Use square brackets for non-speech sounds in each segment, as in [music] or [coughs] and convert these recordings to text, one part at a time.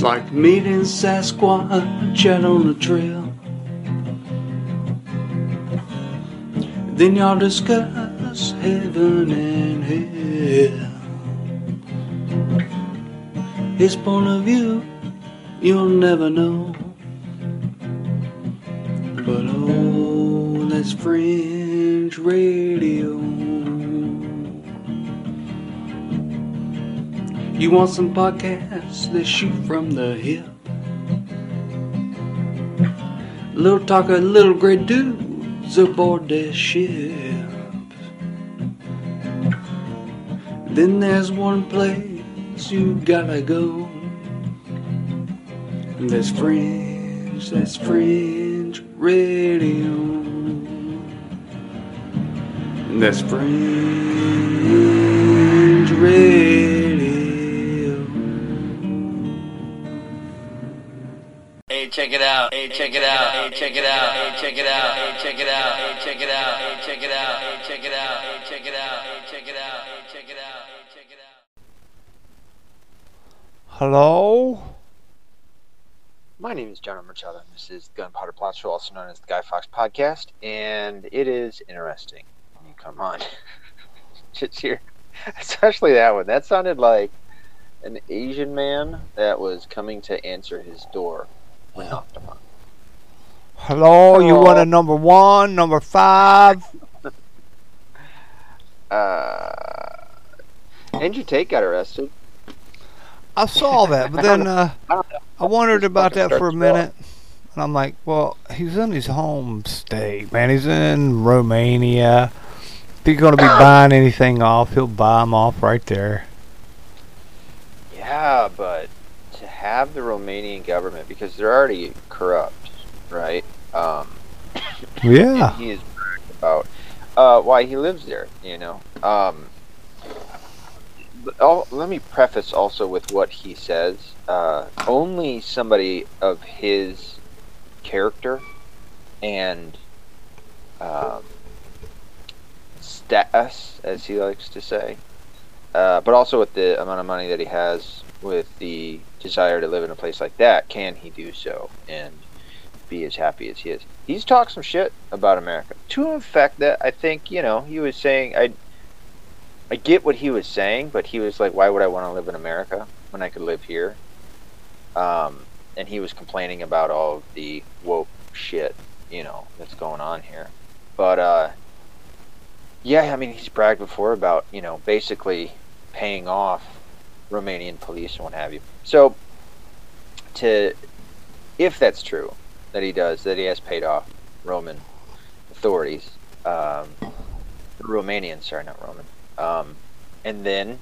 Like meeting Sasquatch out on the trail. Then y'all discuss heaven and hell. His point of view, you'll never know. But oh, that's fringe radio. You want some podcasts that shoot from the hip? Little talk of little great dudes aboard their ships. Then there's one place you gotta go. And that's fringe, that's fringe radio. And that's fringe radio. Hey, check it out. Hey, check it out. Hey, check it out. Hey, check it out. Hey, check it out. Hey, check it out. Hey, check it out. Hey, check it out. Hey, check it out. Hey, check it out. Hey, check it out. Hey, check it out. Hello? My name is John Machado. and This is Gunpowder Plot Show, also known as the Guy Fawkes Podcast, and it is interesting. I mean, come on, just here, especially that one. That sounded like an Asian man that was coming to answer his door when knocked upon. Hello, you want a number one, number five? [laughs] Uh, Andrew Tate got arrested. I saw that, but then uh, [laughs] I. I wondered This about that for a starts well. minute. And I'm like, well, he's in his home state, man. He's in Romania. If he's going to be [clears throat] buying anything off, he'll buy them off right there. Yeah, but to have the Romanian government because they're already corrupt, right? Um, Yeah. he is about uh, why he lives there. You know. Um, let me preface also with what he says. Uh, only somebody of his character and um, status, as he likes to say, uh, but also with the amount of money that he has, with the desire to live in a place like that, can he do so and be as happy as he is? He's talked some shit about America to an effect that I think you know he was saying. I I get what he was saying, but he was like, "Why would I want to live in America when I could live here?" Um, and he was complaining about all the woke shit, you know, that's going on here. But uh, yeah, I mean, he's bragged before about you know basically paying off Romanian police and what have you. So, to if that's true, that he does, that he has paid off Roman authorities, um, Romanians, sorry, not Roman, um, and then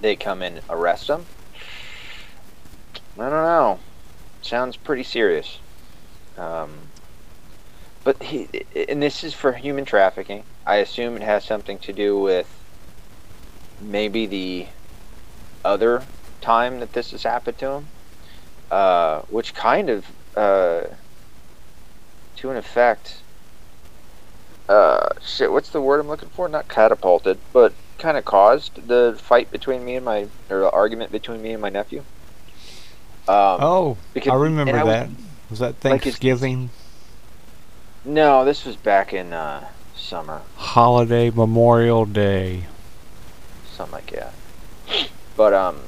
they come and arrest him. I don't know. Sounds pretty serious. Um, but he, and this is for human trafficking. I assume it has something to do with maybe the other time that this has happened to him, uh, which kind of, uh, to an effect, uh, shit. What's the word I'm looking for? Not catapulted, but kind of caused the fight between me and my, or the argument between me and my nephew. Um, Oh, because- I remember I was- that. Was that Like it's- Thanksgiving No, this was back in uh, summer, holiday, Memorial Day, something like that. But um,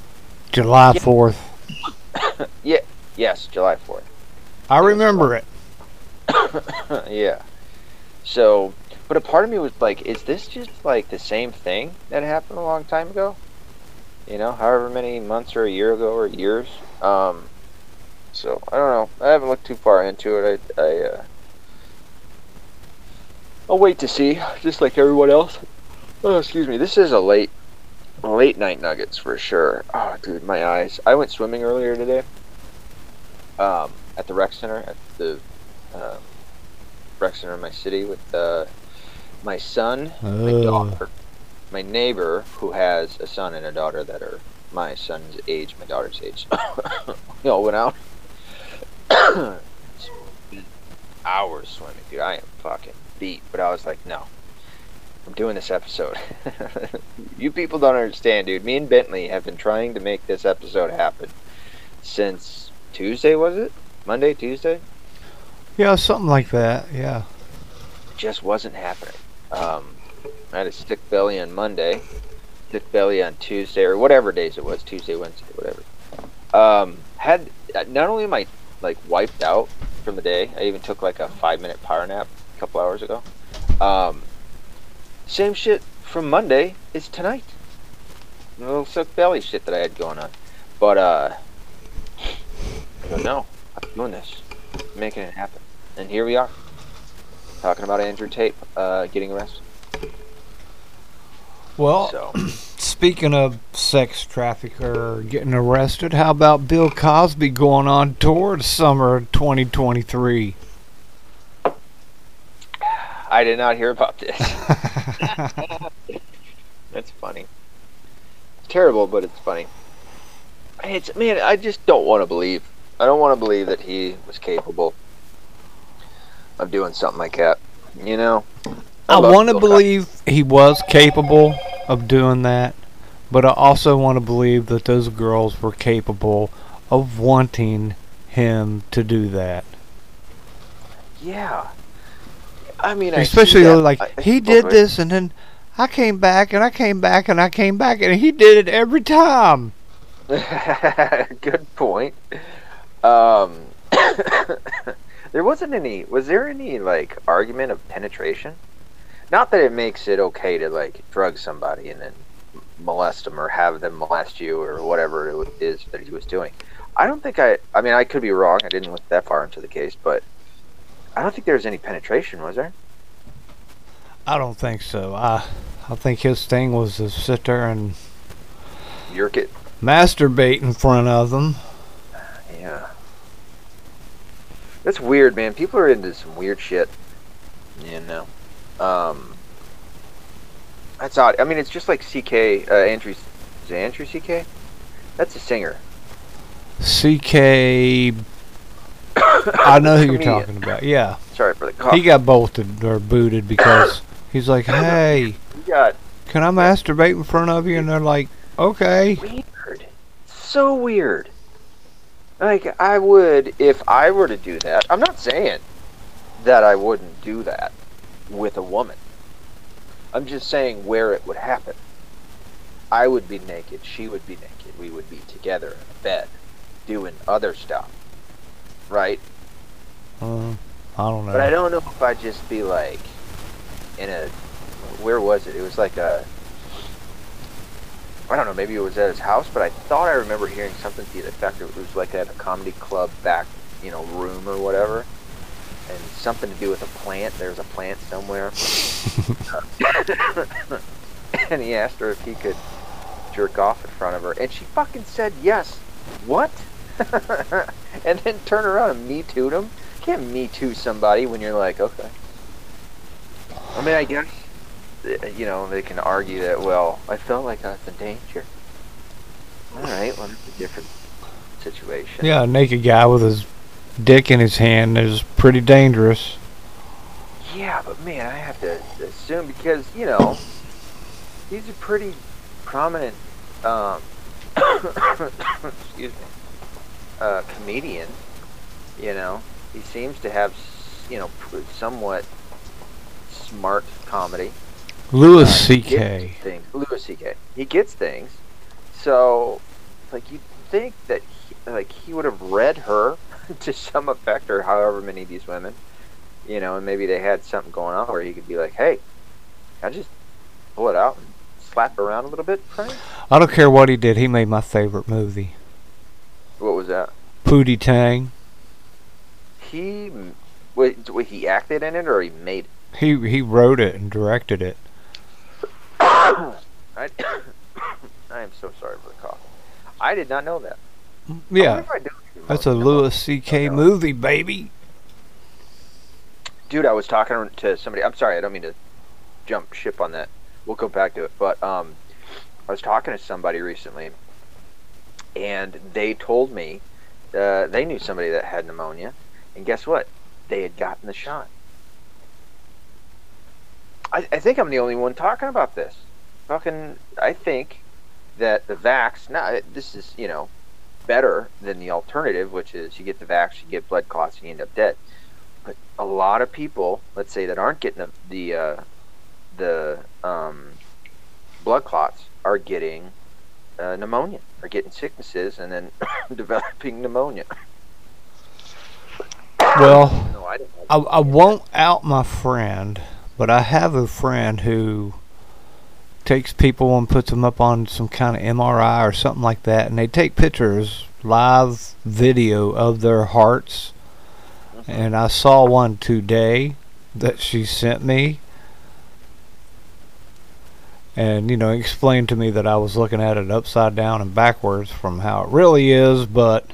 July Yeah. 4th? [coughs] yeah, yes, July fourth. I remember it. [coughs] yeah. So, but a part of me was like, is this just like the same thing that happened a long time ago? You know, however many months or a year ago or years. Um, so I don't know. I haven't looked too far into it. I, I, uh, I'll wait to see, just like everyone else. Oh, excuse me. This is a late, late night nuggets for sure. Oh, dude, my eyes. I went swimming earlier today. Um, at the rec center at the um, rec center in my city with uh, my son, my daughter, my neighbor who has a son and a daughter that are my son's age, my daughter's age. [coughs] we all went out. [coughs] Hours swimming, dude. I am fucking beat, but I was like, no. I'm doing this episode. [laughs] you people don't understand, dude. Me and Bentley have been trying to make this episode happen since Tuesday, was it? Monday, Tuesday? Yeah, something like that. Yeah. It just wasn't happening. Um, I had a sick belly on Monday, sick belly on Tuesday, or whatever days it was, Tuesday, Wednesday, whatever. Um, had not only am I like wiped out from the day, I even took like a five minute power nap a couple hours ago. Um, same shit from Monday is tonight. A little sick belly shit that I had going on, but uh, I don't know. I'm doing this, making it happen, and here we are talking about Andrew Tate uh, getting arrested. Well, So [clears throat] speaking of sex trafficker getting arrested, how about Bill Cosby going on tour this summer of 2023? I did not hear about this. [laughs] That's funny. It's terrible, but it's funny. It's man, I just don't want to believe. I don't want to believe that he was capable of doing something like that. You know. I love want to believe he was capable of doing that, but I also want to believe that those girls were capable of wanting him to do that. Yeah. I mean, I Especially like I he did this, and then I came back, and I came back, and I came back, and he did it every time. [laughs] Good point. Um, [coughs] there wasn't any. Was there any like argument of penetration? Not that it makes it okay to like drug somebody and then molest them or have them molest you or whatever it is that he was doing. I don't think I. I mean, I could be wrong. I didn't look that far into the case, but I don't think there was any penetration. Was there? I don't think so. I I think his thing was to sit there and Yerk it. masturbate in front of them. Yeah. That's weird, man. People are into some weird shit. You know. Um. That's odd. I mean, it's just like CK. Uh, Andrew. Is it Andrew CK? That's a singer. CK. [coughs] I know who you're talking about. Yeah, Sorry for the cough. he got bolted or booted because [coughs] he's like, "Hey, got can I masturbate in front of you?" And they're like, "Okay." weird. So weird. Like I would if I were to do that. I'm not saying that I wouldn't do that with a woman. I'm just saying where it would happen. I would be naked, she would be naked, we would be together in a bed doing other stuff. Right? Uh, I don't know. But I don't know if I'd just be like in a where was it? It was like a I don't know, maybe it was at his house, but I thought I remember hearing something to the effect that it was like at a comedy club back, you know, room or whatever. And something to do with a plant. There's a plant somewhere. [laughs] and he asked her if he could jerk off in front of her. And she fucking said yes. What? [laughs] and then turn around and me too them. him? You can't me too somebody when you're like, okay. I mean, I guess, uh, you know, they can argue that, well, I felt like I was in danger. Alright, well, that's a different situation. Yeah, a naked guy with his dick in his hand is pretty dangerous. Yeah, but man, I have to assume because, you know, he's a pretty prominent, um, [coughs] excuse me, uh, comedian. You know, he seems to have, you know, somewhat smart comedy. Louis Uh, C.K. Things. Louis C.K. He gets things. So, like, you'd think that, he, like, he would have read her [laughs] to some effect, or however many of these women, you know, and maybe they had something going on where he could be like, hey, I just pull it out and slap around a little bit, Frank? I don't care what he did. He made my favorite movie, What was that? Pootie Tang. He, wait, wait, he acted in it or he made it? He he wrote it and directed it. [coughs] I, [coughs] I am so sorry for the cough. I did not know that. I Yeah, if I do that's a. Louis C.K. movie, baby. dude, I was talking to somebody. I'm sorry, I don't mean to jump ship on that. We'll go back to it, but um, I was talking to somebody recently, and they told me uh, they knew somebody that had pneumonia, and guess what? They had gotten the shot. I, I think I'm the only one talking about this. Fucking, I think that the vax. Now, this is you know, better than the alternative, which is you get the vax, you get blood clots, and you end up dead. But a lot of people, let's say that aren't getting the the uh, the um, blood clots, are getting uh, pneumonia, or getting sicknesses, and then [coughs] developing pneumonia. Well, No, I. I, I won't out my friend, but I have a friend who takes people and puts them up on some kind of MRI or something like that, and they take pictures, live video of their hearts. And I saw one today that she sent me. And, you know, explained to me that I was looking at it upside down and backwards from how it really is, but,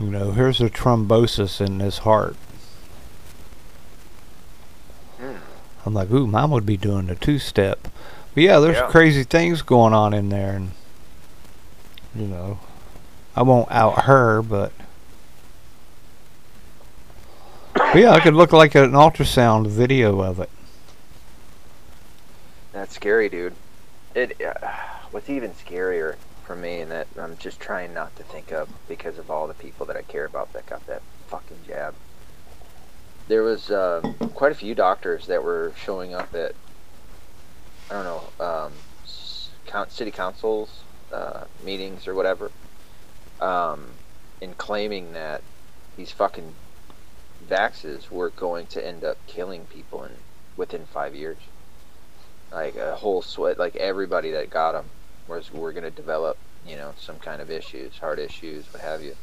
you know, here's a thrombosis in this heart. Hmm. I'm like, ooh, mine would be doing the two step. But yeah, there's Yeah. crazy things going on in there, and you know, I won't out her, but, but yeah, I could look like an ultrasound video of it. That's scary, dude. It. Uh, what's even scarier for me, and that I'm just trying not to think of because of all the people that I care about that got that fucking jab. There was uh, quite a few doctors that were showing up at, I don't know, um, city councils uh, meetings or whatever, um, and claiming that these fucking vaxes were going to end up killing people in within five years like a whole sweat like everybody that got them was we're going to develop you know some kind of issues heart issues what have you.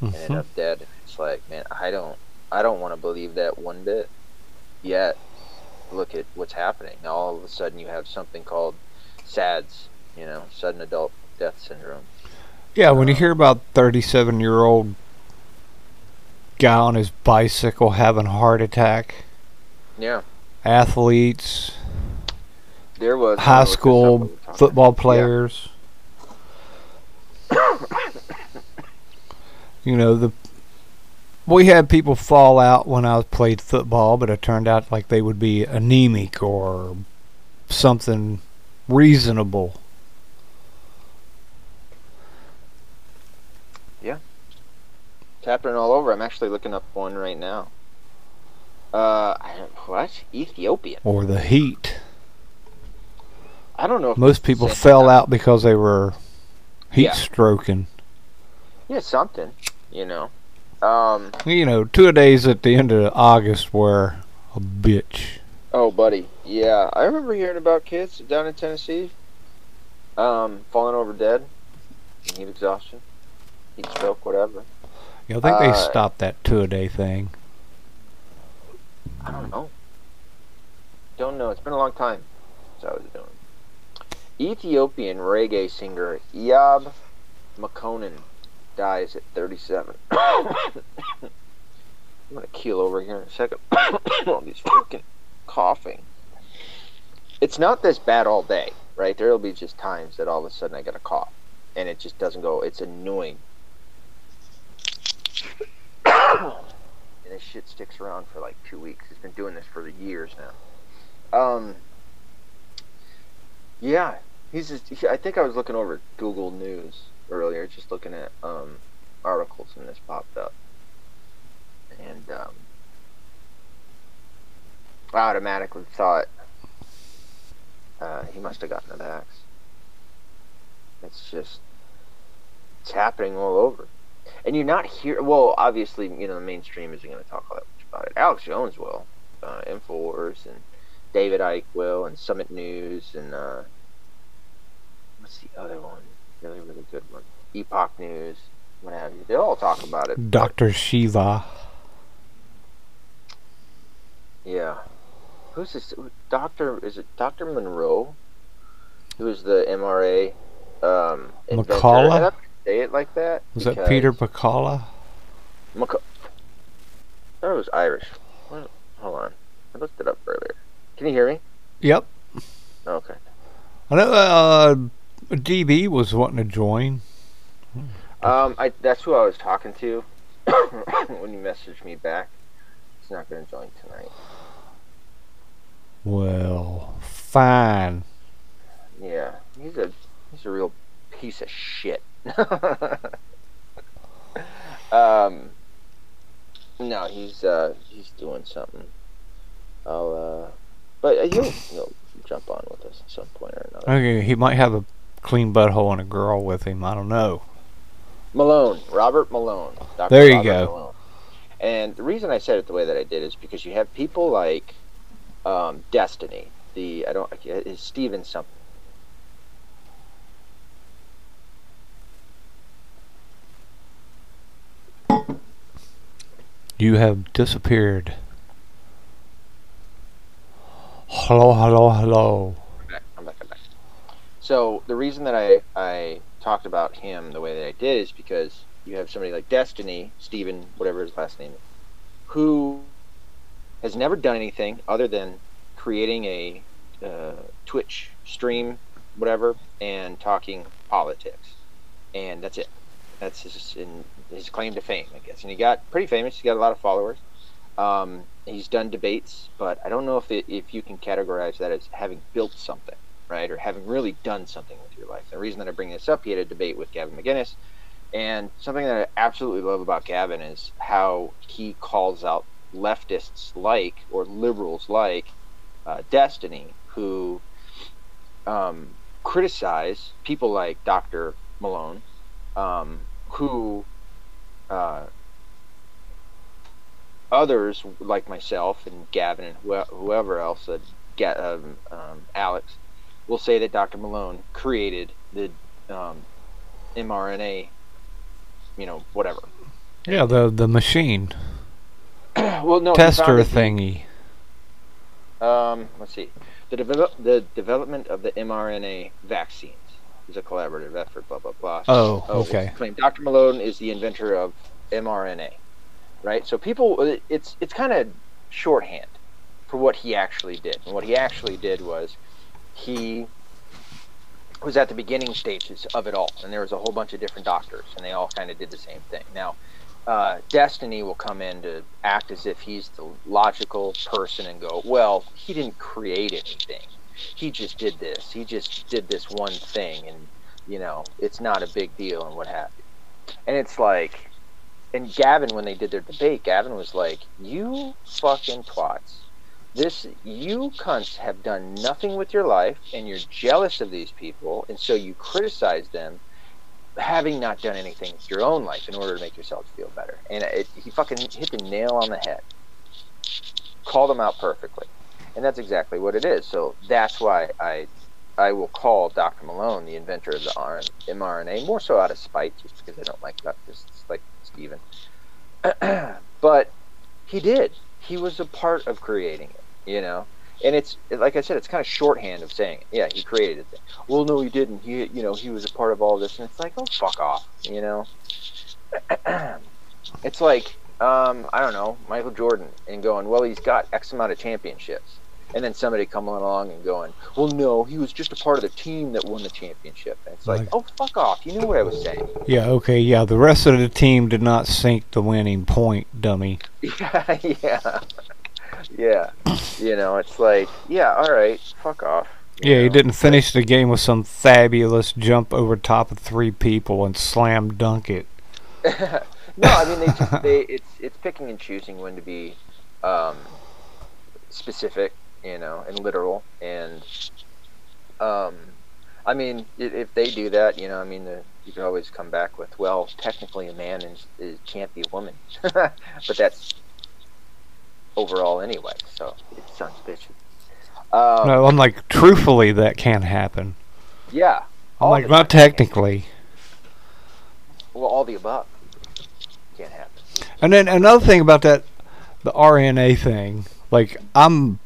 And end Mhm. up dead. It's like man i don't i don't want to believe that one bit yet. Look at what's happening. Now all of a sudden you have something called sads you know sudden adult death syndrome. Yeah, when you hear about 37 year old guy on his bicycle having a heart attack, yeah. Athletes, there was high I looked this up school when we were talking. football players. you know the we had people fall out when I played football, but it turned out like they would be anemic or something reasonable. Yeah. It's happening all over i'm actually looking up one right now uh what ethiopian Or the heat. I don't know if Most people fell out because they were heat Yeah. stroking. Yeah, something. You know. Um. You know, two days at the end of August were a bitch. Oh, buddy. Yeah, I remember hearing about kids down in Tennessee, um, falling over dead, heat exhaustion, heat stroke, whatever. Know, I think they Uh, stopped that two a day thing. I don't know. Don't know. It's been a long time since I was doing. Ethiopian reggae singer Iyab Makonnen dies at 37. [coughs] I'm gonna keel over here in a second. [coughs] all these fucking coughing. It's not this bad all day, right? There'll be just times that all of a sudden I get a cough, and it just doesn't go. It's annoying. [coughs] and this shit sticks around for like two weeks. He's been doing this for years now. Um. Yeah, he's just. he- I think I was looking over Google News earlier, just looking at um articles, and this popped up, and um, I automatically thought uh, he must have gotten the vax. It's just it's happening all over, and you're not here. Well, obviously, you know the mainstream isn't going to talk all that much about it. Alex Jones will, uh, Infowars, and David Icke will, and Summit News, and uh, what's the other one? Really, really good one. Epoch News, what have you? They'll all talk about it. Dr. Shiva. Yeah. Who's this? Doctor? Is it Doctor Monroe? Who's the mRNA? Um, inventor? McCullough? I have to say it like that. Was that Peter because- Bacala? I thought it was Irish. What? Hold on. I looked it up earlier. Can you hear me? Yep. Okay. I know uh, DB was wanting to join. Um, I that's who I was talking to [coughs] when you messaged me back. He's not going to join tonight. Well, fine. Yeah, he's a he's a real piece of shit. [laughs] um, no, he's uh, he's doing something. I'll, uh, but uh, he'll he'll jump on with us at some point or another. Okay, he might have a clean butthole and a girl with him. I don't know. Malone, Robert Malone. Dr. There you Robert go. Malone. And the reason I said it the way that I did is because you have people like um, Destiny, the I don't is Steven something. You have disappeared. Hello, hello, hello. I'm back. I'm back. I'm back. So the reason that I I talked about him the way that I did is because you have somebody like Destiny, Steven, whatever his last name is, who has never done anything other than creating a uh, Twitch stream, whatever, and talking politics, and that's it. That's his his claim to fame, I guess. And he got pretty famous. He got a lot of followers. Um, he's done debates, but I don't know if it, if you can categorize that as having built something, right, or having really done something with your life. The reason that I bring this up, he had a debate with Gavin McInnes, and something that I absolutely love about Gavin is how he calls out leftists like or liberals like uh, Destiny who um, criticize people like Dr. Malone, um, who uh, others like myself and Gavin and wh- whoever else, uh, Ga- um, um, Alex, will say that Dr. Malone created the um, mRNA, you know, whatever. Yeah, the the machine [clears throat] well, no, tester thingy. Um, let's see. The develop the development of the mRNA vaccines is a collaborative effort. Blah blah blah. Oh, it's okay. Claim Dr. Malone is the inventor of mRNA, right? So people, it's it's kind of shorthand for what he actually did. And what he actually did was he was at the beginning stages of it all, and there was a whole bunch of different doctors, and they all kind of did the same thing. Now, uh, Destiny will come in to act as if he's the logical person and go, well, he didn't create anything. He just did this. He just did this one thing, and you know, it's not a big deal, and what have you. And it's like, and Gavin, when they did their debate, Gavin was like, "You fucking twats." This you cunts have done nothing with your life, and you're jealous of these people, and so you criticize them, having not done anything with your own life in order to make yourselves feel better. And it, he fucking hit the nail on the head. Called them out perfectly, and that's exactly what it is. So that's why I, I will call Dr. Malone the inventor of the mRNA more so out of spite, just because I don't like leftists Steven. [clears throat] but he did. He was a part of creating it, you know. And it's like I said, it's kind of shorthand of saying, yeah, he created it. Well, no, he didn't. He, you know, he was a part of all this, and it's like, oh, fuck off, you know. [clears throat] it's like, um, I don't know, Michael Jordan, and going, well, he's got X amount of championships, and then somebody coming along and going, well, no, he was just a part of the team that won the championship. And it's like, Right. oh, fuck off. You knew what I was saying. Yeah, okay, yeah. The rest of the team did not sink the winning point, dummy. [laughs] Yeah, yeah, yeah. You know, it's like, yeah, all right, fuck off. you Yeah, he didn't finish the game with some fabulous jump over top of three people and slam dunk it. [laughs] no, I mean they [laughs] just they it's it's picking and choosing when to be um, specific, you know, and literal, and um, I mean if they do that, you know, I mean the, you can always come back with, well, technically a man is, is can't be a woman, [laughs] but that's overall anyway. So it sounds bitchy. Um, no, I'm like, truthfully, that can't happen. Yeah. I'm like, not technically. Well, all the above can't happen. And then another thing about that, the RNA thing, like I'm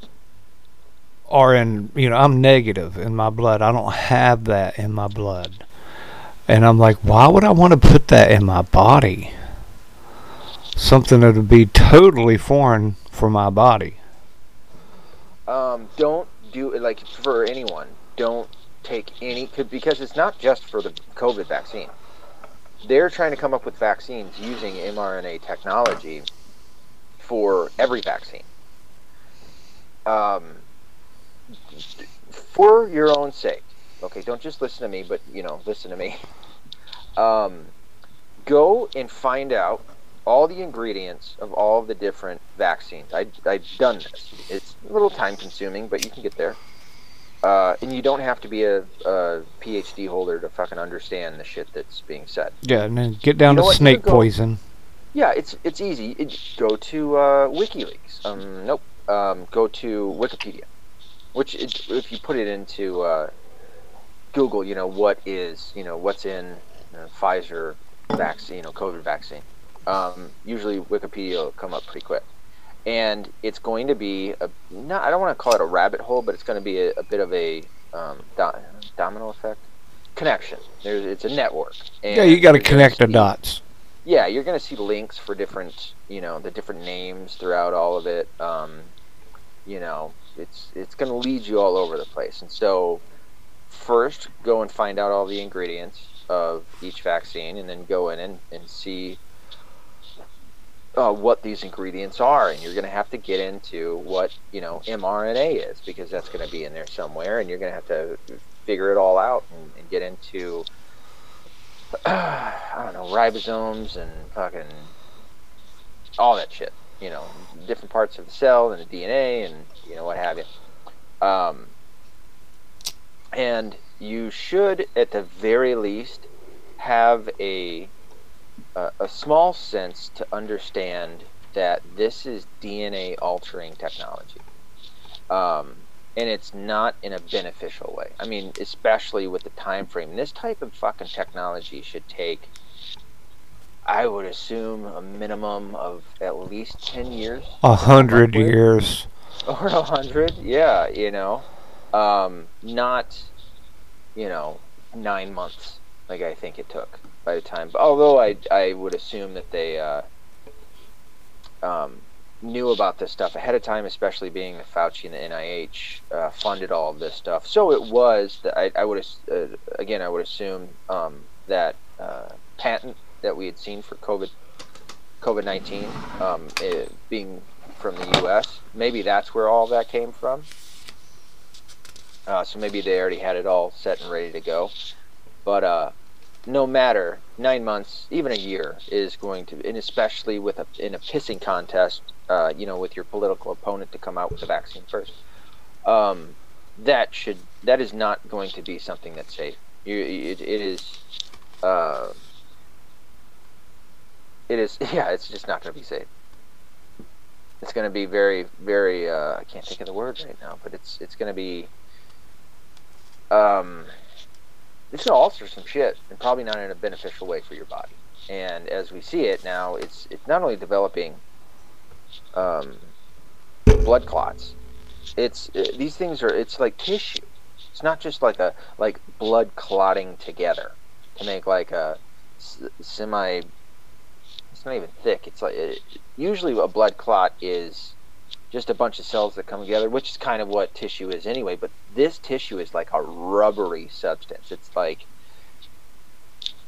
RN, you know, I'm negative in my blood. I don't have that in my blood. And I'm like, why would I want to put that in my body? Something that would be totally foreign for my body. um, don't do it like for anyone. Don't take any because it's not just for the COVID vaccine. They're trying to come up with vaccines using mRNA technology for every vaccine. Um, for your own sake, okay. Don't just listen to me, but you know, listen to me. Um, go and find out all the ingredients of all the different vaccines. I, I've done this. It's a little time consuming, but you can get there. Uh, and you don't have to be a, a PhD holder to fucking understand the shit that's being said. Yeah, and then get down You to snake go- poison. Yeah, it's it's easy. It, go to uh, WikiLeaks. Um, nope. Um, go to Wikipedia, which is, if you put it into uh, Google, you know what is you know what's in uh, Pfizer vaccine, you know COVID vaccine. Um, usually Wikipedia will come up pretty quick, and it's going to be a not. I don't want to call it a rabbit hole, but it's going to be a, a bit of a um, do, domino effect connection. There's it's a network. And Yeah, you got to connect the dots. yeah, you're going to see links for different, you know, the different names throughout all of it. Um, you know, it's it's going to lead you all over the place. And so, first, go and find out all the ingredients of each vaccine, and then go in and, and see uh, what these ingredients are. And you're going to have to get into what you know mRNA is because that's going to be in there somewhere, and you're going to have to figure it all out and, and get into [clears throat] I don't know, ribosomes and fucking all that shit. You know, different parts of the cell and the DNA and you know what have you. Um, and you should, at the very least, have a a, a small sense to understand that this is DNA altering technology. Um, and it's not in a beneficial way. I mean, especially with the time frame. This type of fucking technology should take, I would assume, a minimum of at least ten years A hundred years. Or a hundred. Yeah, you know, um, not, you know, nine months like I think it took by the time. Although I I would assume that they uh, um, knew about this stuff ahead of time, especially being the Fauci and the NIH uh, funded all of this stuff. So it was that I, I would uh, again I would assume um, that uh, patent that we had seen for COVID COVID nineteen um, being from the U.S. Maybe that's where all that came from. Uh, so maybe they already had it all set and ready to go. But uh, no matter, nine months, even a year is going to, and especially with a in a pissing contest, uh, you know, with your political opponent to come out with the vaccine first. Um, that should that is not going to be something that's safe. You, it, it is. Uh, it is [laughs] yeah. It's just not going to be safe it's going to be very, very. Uh, I can't think of the word right now, but it's it's going to be. Um, it's going to alter some shit, and probably not in a beneficial way for your body. And as we see it now, it's it's not only developing um, blood clots. It's uh, these things are. It's like tissue. It's not just like a like blood clotting together to make like a semi. It's not even thick. It's like it, usually a blood clot is just a bunch of cells that come together, which is kind of what tissue is anyway. But this tissue is like a rubbery substance. It's like,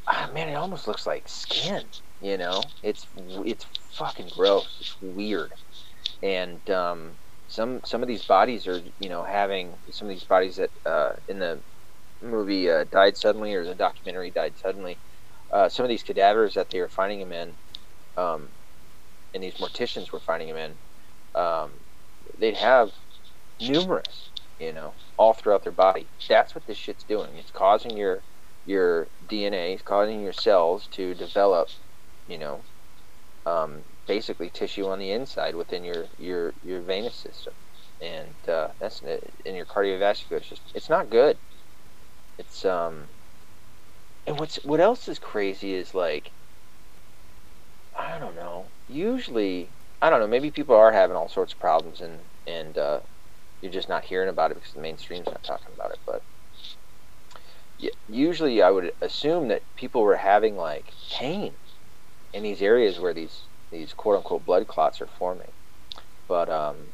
ah, man, it almost looks like skin. You know, it's it's fucking gross. It's weird, and um, some some of these bodies are you know having some of these bodies that uh, in the movie uh, died suddenly or the documentary died suddenly. Uh, some of these cadavers that they were finding them in um, and these morticians were finding him in, um, they'd have numerous, you know, all throughout their body. That's what this shit's doing. It's causing your your DNA, it's causing your cells to develop, you know, um, basically tissue on the inside within your your your venous system, and uh, that's in your cardiovascular system. It's not good. It's um, and what's what else is crazy is like I don't know. Usually, I don't know. Maybe people are having all sorts of problems, and and uh, you're just not hearing about it because the mainstream's not talking about it. But usually, I would assume that people were having like pain in these areas where these these quote unquote blood clots are forming. But um,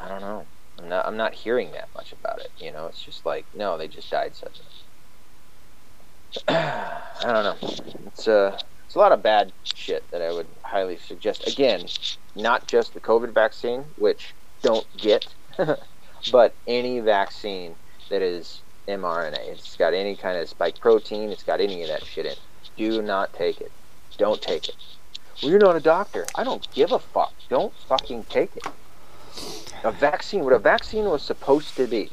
I don't know. I'm not. I'm not hearing that much about it. You know, it's just like no, they just died suddenly. [clears throat] I don't know. It's uh, it's a lot of bad shit that I would highly suggest. Again, not just the COVID vaccine, which don't get, [laughs] but any vaccine that is mRNA. It's got any kind of spike protein. It's got any of that shit in. Do not take it. Don't take it. Well, you're not a doctor. I don't give a fuck. Don't fucking take it. A vaccine, what a vaccine was supposed to be,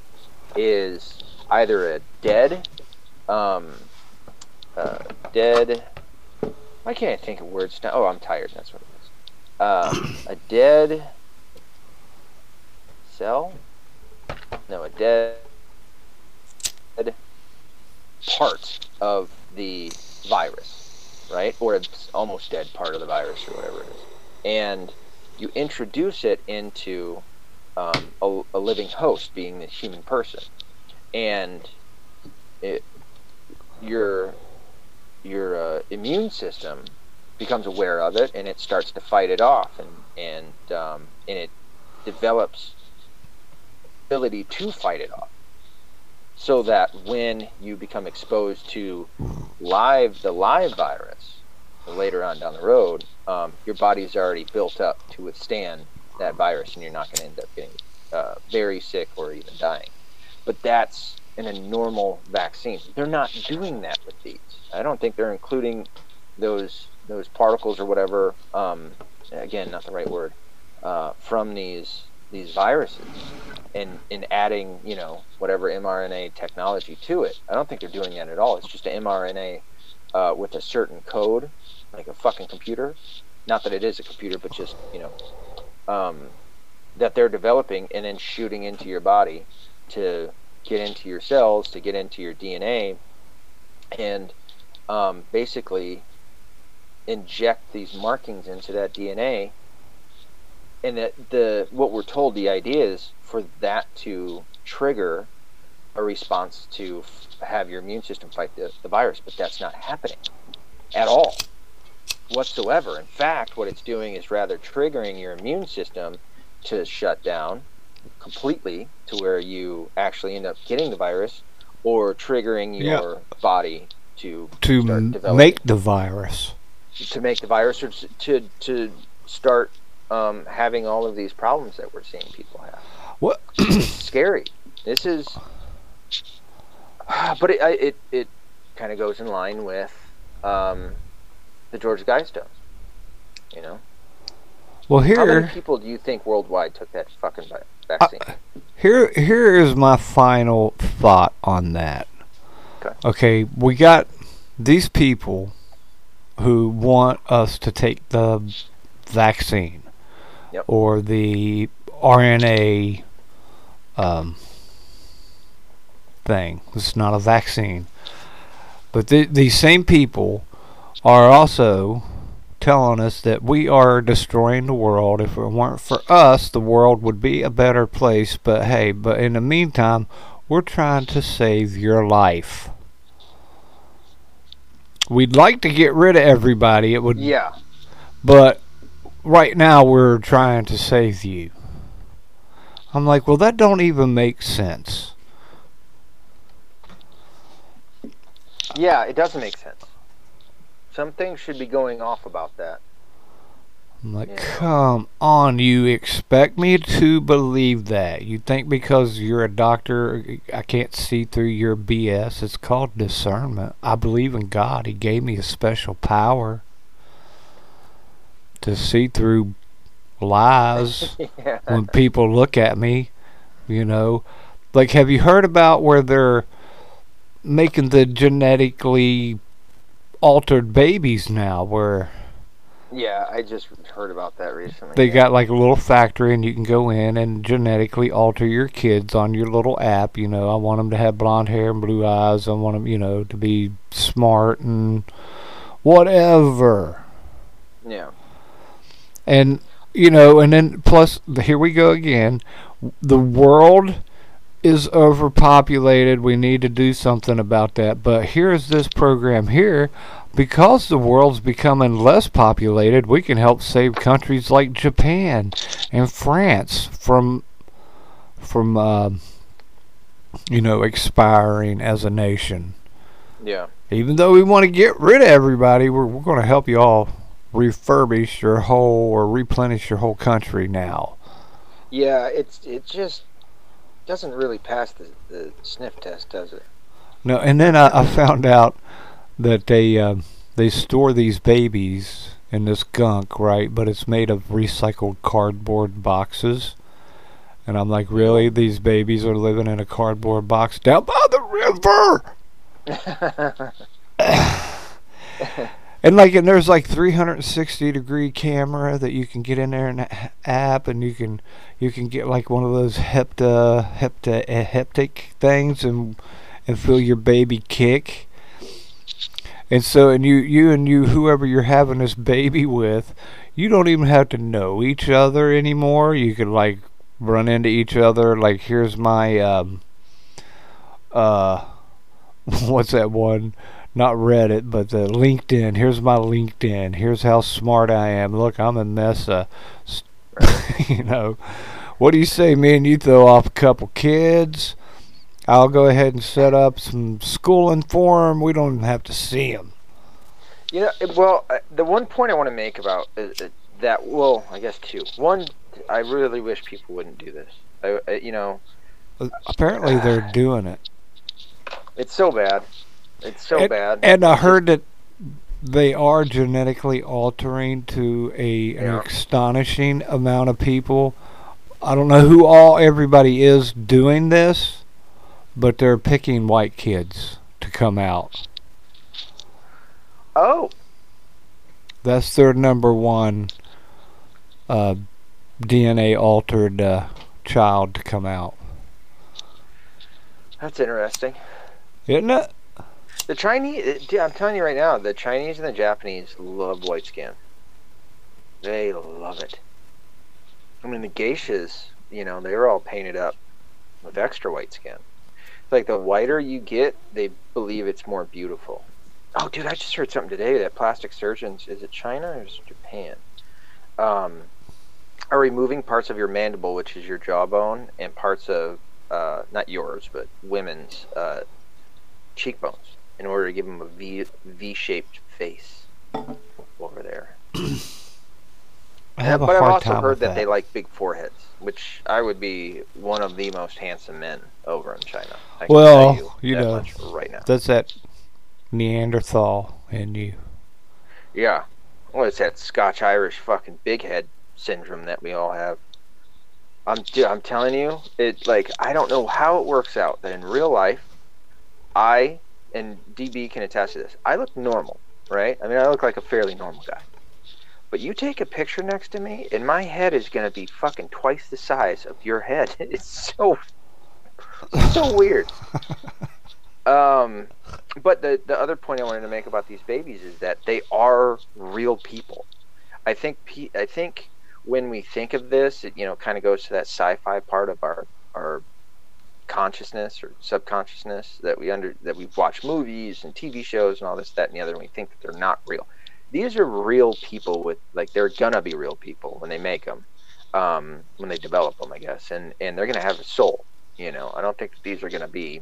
is either a dead, um, uh, dead. Why can't I think of words now? Oh, I'm tired. That's what it is. Uh, [clears throat] a dead cell. No, a dead part of the virus, right? Or it's almost dead part of the virus, or whatever it is. And you introduce it into um, a, a living host, being the human person, and it, your your uh, immune system becomes aware of it, and it starts to fight it off, and and um, and it develops ability to fight it off so that when you become exposed to live the live virus later on down the road, um, your body's already built up to withstand that virus, and you're not going to end up getting uh, very sick or even dying. But that's in a normal vaccine. They're not doing that with these. I don't think they're including those those particles or whatever. Um, again, not the right word. Uh, from these these viruses and in adding you know whatever mRNA technology to it. I don't think they're doing that at all. It's just an mRNA uh, with a certain code, like a fucking computer. Not that it is a computer, but just you know um, that they're developing and then shooting into your body to get into your cells, to get into your DNA, and um, basically inject these markings into that DNA and that the what we're told the idea is for that to trigger a response to have your immune system fight the, the virus, but that's not happening at all whatsoever. In fact, what it's doing is rather triggering your immune system to shut down completely to where you actually end up getting the virus or triggering Yeah. your body to to start make the virus. to make the virus or to to start um, having all of these problems that we're seeing people have. What? It's scary. This is, [sighs] but it I- it it kind of goes in line with um, the Georgia Guidestones. You know, Well, how many people do you think worldwide took that fucking vi- vaccine? here, here is my final thought on that. Okay. Okay, we got these people who want us to take the vaccine Yep. or the RNA um, thing. It's not a vaccine. But th- these same people are also telling us that we are destroying the world. If it weren't for us, the world would be a better place. But hey, but in the meantime, we're trying to save your life. We'd like to get rid of everybody. It would, yeah, but right now we're trying to save you. I'm like, well, that don't even make sense. yeah, it doesn't make sense. Some things should be going off about that. I'm like, Yeah. come on, you expect me to believe that? You think because you're a doctor, I can't see through your BS? It's called discernment. I believe in God. He gave me a special power to see through lies [laughs] yeah. when people look at me. You know, like, have you heard about where they're making the genetically altered babies now? Where Yeah, I just heard about that recently. They yeah. got like a little factory, and you can go in and genetically alter your kids on your little app. You know, I want them to have blonde hair and blue eyes. I want them, you know, to be smart and whatever. Yeah. And you know, and then plus, here we go again. The world is overpopulated. We need to do something about that. But here's this program here. Because the world's becoming less populated, we can help save countries like Japan and France from from uh, you know expiring as a nation. Yeah. Even though we want to get rid of everybody, we're we're going to help you all refurbish your whole or replenish your whole country now. Yeah, it's it just doesn't really pass the, the sniff test, does it? No, and then I, I found out that they uh, they store these babies in this gunk, right? But it's made of recycled cardboard boxes. And I'm like, really? These babies are living in a cardboard box down by the river? [laughs] [laughs] and like, and there's like 360 degree camera that you can get in there a- app, and you can you can get like one of those hepta hepta uh, heptic things and and feel your baby kick. And so, and you you and you whoever you're having this baby with, you don't even have to know each other anymore. You can like run into each other. Like, here's my um uh [laughs] what's that one? Not Reddit, but the LinkedIn. Here's my LinkedIn. Here's how smart I am. Look, I'm a Mensa. [laughs] you know, what do you say, me and you throw off a couple kids? I'll go ahead and set up some schooling for 'em. We don't even have to see them. You know, well, uh, the one point I want to make about uh, uh, that, well, I guess two. One, I really wish people wouldn't do this. I, you know, Apparently, they're [sighs] doing it. it's so bad. It's so and, bad. And I heard that they are genetically altering to a an astonishing amount of people. I don't know who all everybody is doing this, but they're picking white kids to come out. oh, That's their number one uh, DNA altered uh, child to come out, that's interesting. isn't it? The Chinese, uh, dude, I'm telling you right now, the Chinese and the Japanese love white skin. They love it. I mean, the geishas, you know, they were all painted up with extra white skin. Like the whiter you get, they believe it's more beautiful. Oh, dude, I just heard something today that plastic surgeons, is it China or is it Japan? Um, are removing parts of your mandible, which is your jawbone, and parts of, uh, not yours, but women's uh, cheekbones in order to give them a V V-shaped face over there. I have but I've also time heard that, they like big foreheads, which I would be one of the most handsome men over in China. I Well, you that know, right now. That's that Neanderthal in you. Yeah, well, it's that Scotch Irish fucking big head syndrome that we all have. I'm dude, I'm telling you, it like I don't know how it works out that in real life, I and DB can attest to this. I look normal, right? I mean, I look like a fairly normal guy. But you take a picture next to me, and my head is gonna be fucking twice the size of your head. [laughs] It's so so weird. [laughs] Um, but the the other point I wanted to make about these babies is that they are real people. I think I think when we think of this, it you know kind of goes to that sci-fi part of our our consciousness or subconsciousness that we under that we watch movies and TV shows and all this that and the other and we think that they're not real. These are real people with like they're gonna be real people when they make them, um, when they develop them, I guess, and and they're gonna have a soul. You know, I don't think that these are gonna be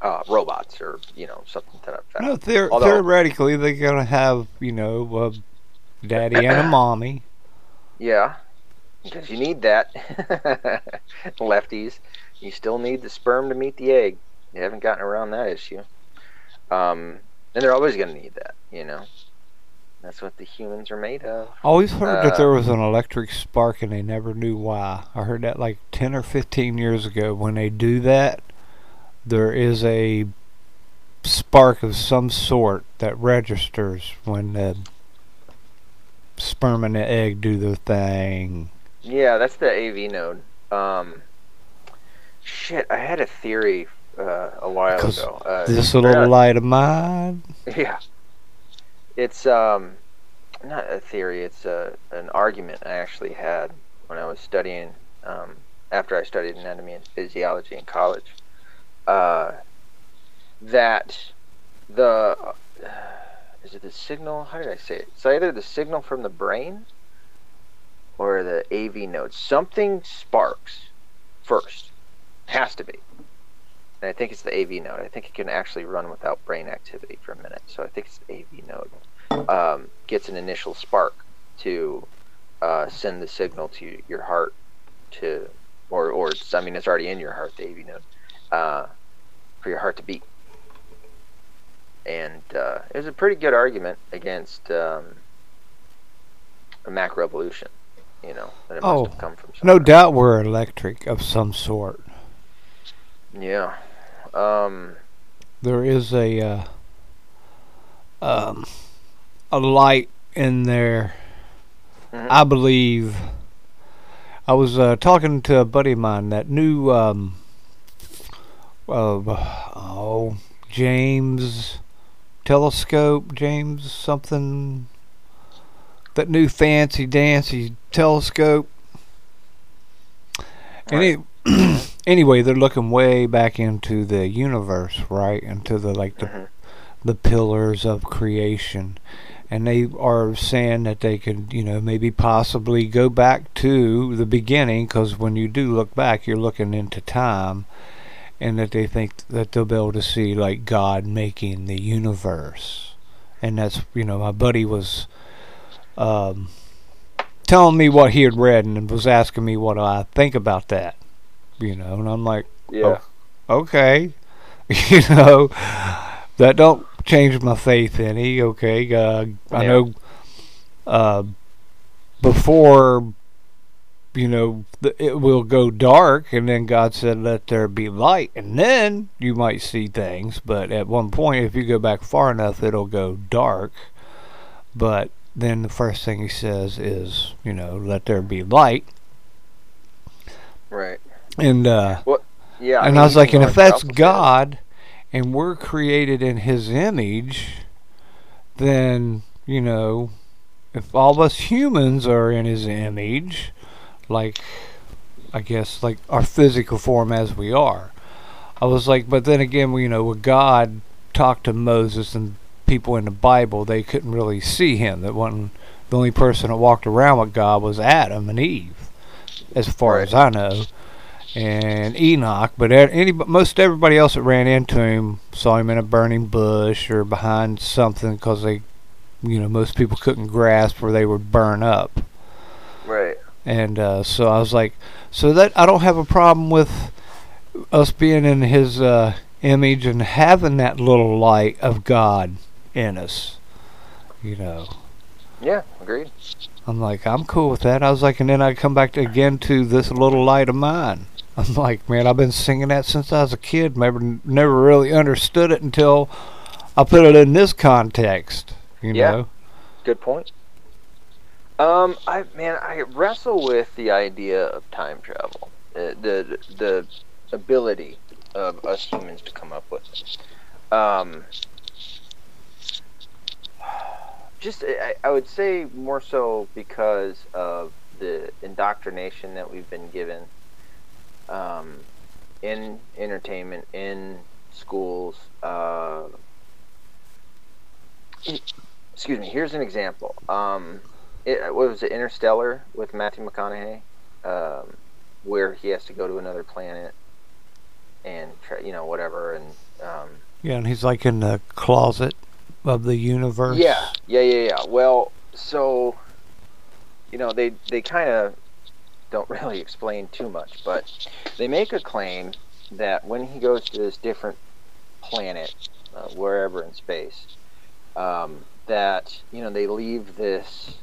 uh, robots or you know something to that effect. No, theor- Although- theoretically, they're gonna have you know a daddy and a mommy. Yeah, because you need that. [laughs] Lefties, you still need the sperm to meet the egg. You haven't gotten around that issue. Um, and they're always going to need that, you know. That's what the humans are made of. I always heard that Uh, there was an electric spark, and they never knew why. I heard that like ten or fifteen years ago. When they do that, there is a spark of some sort that registers when the sperm and the egg do their thing. Yeah, that's the AV node. Um, shit, I had a theory uh, a while ago. Uh, This [laughs] little forgot- light of mine. Yeah. It's um not a theory, it's a an argument I actually had when I was studying um after I studied anatomy and physiology in college. Uh that the uh, is it the signal how did I say it? It's either the signal from the brain or the AV node. Something sparks first. Has to be. And I think it's the AV node. I think it can actually run without brain activity for a minute. So I think it's the AV node. Um, gets an initial spark to uh, send the signal to your heart to, or, or it's, I mean, it's already in your heart, the AV node, uh, for your heart to beat. and uh, it was a pretty good argument against um, a macroevolution. You know, that it Oh, must have come from No doubt we're electric of some sort. Yeah. Um, There is a uh, um, a light in there. Mhm. I believe. I was uh, talking to a buddy of mine that knew. Um, uh, oh, James telescope, James something. That new fancy dancy telescope. And it, [clears throat] anyway, they're looking way back into the universe, right? Into the like the Mhm. the pillars of creation. And they are saying that they could, you know, maybe possibly go back to the beginning because when you do look back, you're looking into time. And that they think that they'll be able to see, like, God making the universe. And that's, you know, my buddy was um, telling me what he had read and was asking me what I think about that. You know, and I'm like, yeah. okay, [laughs] you know, that don't change my faith any. Okay, uh, I Yeah. know uh, before, you know, it will go dark, and then God said, "Let there be light," and then you might see things. But at one point, if you go back far enough, it'll go dark. But then the first thing He says is, you know, "Let there be light," Right. And uh, Yeah. and mean, I was like, and if that's God, and we're created in His image, then you know, if all of us humans are in His image, like I guess like our physical form as we are, I was like, but then again, you know, when God talked to Moses and people in the Bible, they couldn't really see Him. That wasn't the only person that walked around with God was Adam and Eve, as far Right. as I know and Enoch, but a- any most everybody else that ran into him saw him in a burning bush or behind something because they, you know, most people couldn't grasp where they would burn up. Right. And uh, so I was like, so that I don't have a problem with us being in His uh, image and having that little light of God in us. You know, Yeah. Agreed. I'm like, I'm cool with that. I was like, and then I come back to, again to this little light of mine. I'm like, man, I've been singing that since I was a kid. Never, never really understood it until I put it in this context. You Yeah. know? Good point. Um, I man, I wrestle with the idea of time travel, uh, the the ability of us humans to come up with it. Um, just I, I would say more so because of the indoctrination that we've been given um, in entertainment, in schools. Uh, excuse me. Here's an example. Um, it, what was it? Interstellar with Matthew McConaughey, um, where he has to go to another planet and try, you know whatever and um, Yeah, and he's like in the closet of the universe. yeah, yeah, yeah, yeah. Well, so you know they they kind of don't [laughs] really explain too much, but they make a claim that when he goes to this different planet, uh, wherever in space, um, that you know they leave this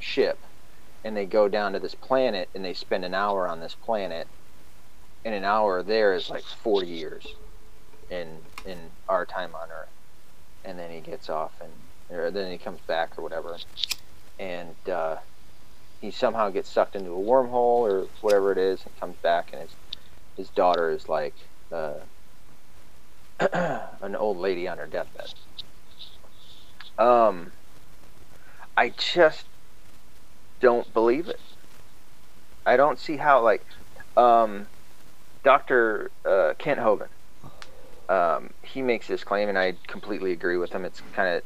ship and they go down to this planet and they spend an hour on this planet, and an hour there is like forty years in in our time on Earth. And then he gets off and or then he comes back or whatever. And uh, he somehow gets sucked into a wormhole or whatever it is and comes back and his his daughter is like uh, [clears throat] an old lady on her deathbed um I just don't believe it I don't see how like um Dr. Uh, Kent Hovind um, he makes this claim, and I completely agree with him. It's kind of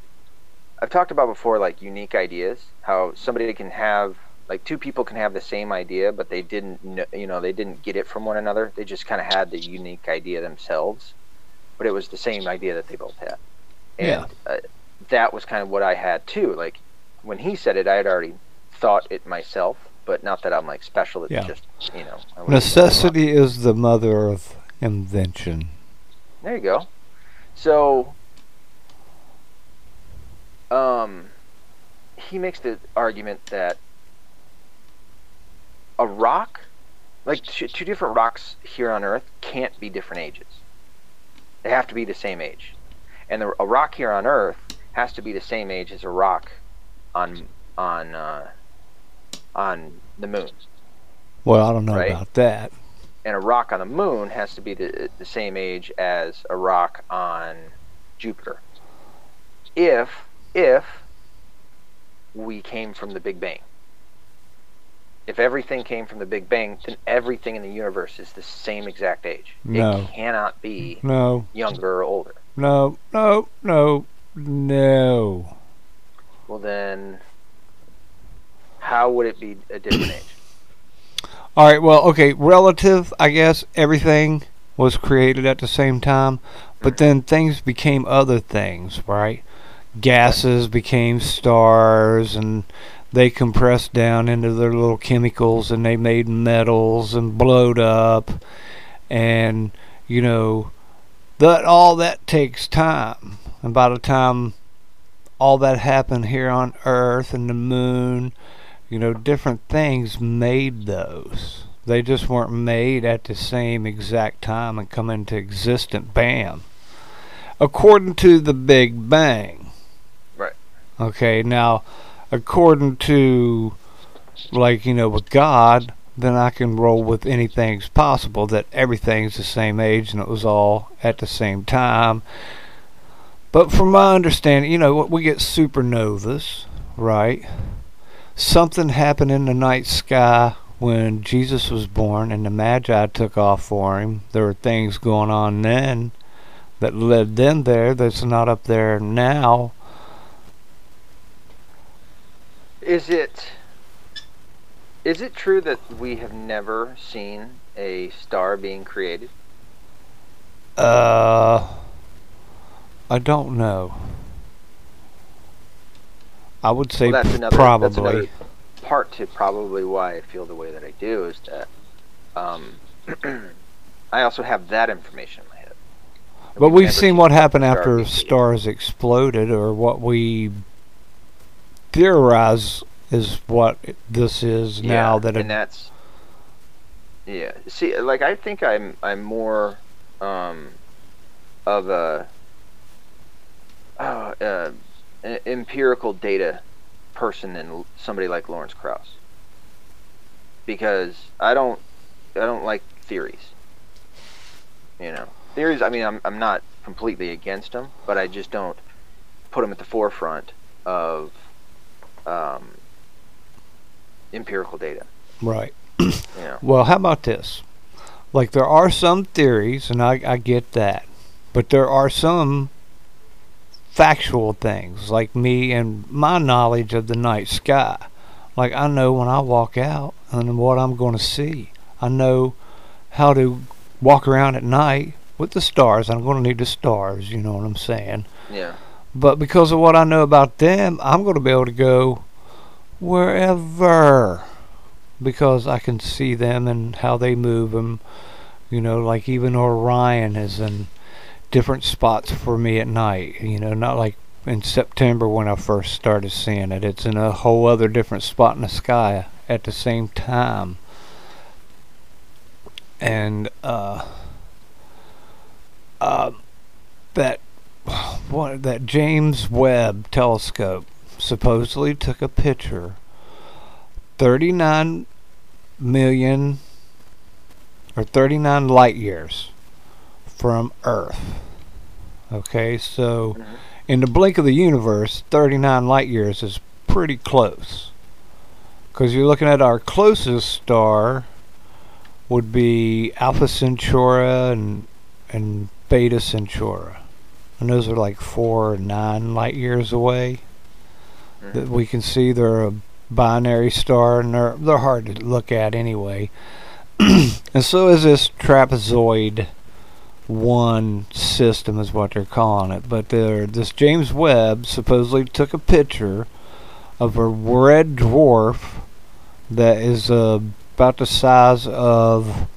I've talked about before, like unique ideas. How somebody can have like two people can have the same idea, but they didn't, kn- you know, they didn't get it from one another. They just kind of had the unique idea themselves, but it was the same idea that they both had. And Yeah. uh, that was kind of what I had too. Like when he said it, I had already thought it myself, but not that I'm like special. It's Yeah. just you know Necessity is the mother of invention. There you go. So, um, he makes the argument that a rock, like two, two different rocks here on Earth, can't be different ages. They have to be the same age, and the, a rock here on Earth has to be the same age as a rock on on uh, on the moon, Well, I don't know Right. about that. and a rock on the moon has to be the, the same age as a rock on Jupiter. If if we came from the Big Bang. If everything came from the Big Bang, then everything in the universe is the same exact age. No. It cannot be No, younger or older. no, no, no, no. Well, then, how would it be a different age? All right, well, okay, relative, I guess everything was created at the same time, but then things became other things, right? Gases became stars and they compressed down into their little chemicals and they made metals and blowed up and you know that all that takes time and by the time all that happened here on earth and the moon you know, different things made those. They just weren't made at the same exact time and come into existence, bam. According to the Big Bang. Right. Okay, now, according to, like, you know, with God, then I can roll with anything's possible, that everything's the same age and it was all at the same time. But from my understanding, you know, we get supernovas, right? something happened in the night sky when Jesus was born and the Magi took off for him. There were things going on then that led them there that's not up there now. Is it is it true that we have never seen a star being created? Uh, I don't know. I would say Well, that's another- that's probably. another part to probably why I feel the way that I do is that um, [clears throat] I also have that information in my head. But We've we've seen what happened after stars exploded, or what we theorize is what this is now that and it, that's yeah. See, like I think I'm I'm more um, of a oh, uh, an empirical data person than somebody like Lawrence Krauss because I don't I don't like theories. You know, theories. I mean, I'm I'm not completely against them, but I just don't put them at the forefront of um, empirical data. right. [clears throat] You know. Well, how about this? Like there are some theories, and I, I get that, but there are some factual things, like me and my knowledge of the night sky. Like I know when I walk out and what I'm going to see. I know how to walk around at night with the stars. I'm going to need the stars. You know what I'm saying? Yeah. But because of what I know about them, I'm going to be able to go wherever because I can see them and how they move them. you know like even Orion is in different spots for me at night you know not like in September when I first started seeing it it's in a whole other different spot in the sky at the same time and uh uh that what that James Webb telescope supposedly took a picture 39 million or 39 light years from Earth. Okay, so Mhm. in the blink of the universe, 39 light years is pretty close. Because you're looking at our closest star would be Alpha Centauri and and Beta Centauri. And those are like four or nine light years away. That we can see they're a binary star and they're, they're hard to look at anyway. [clears throat] and so is this trapezoid one system is what they're calling it. But this James Webb supposedly took a picture of a red dwarf that is uh, about the size of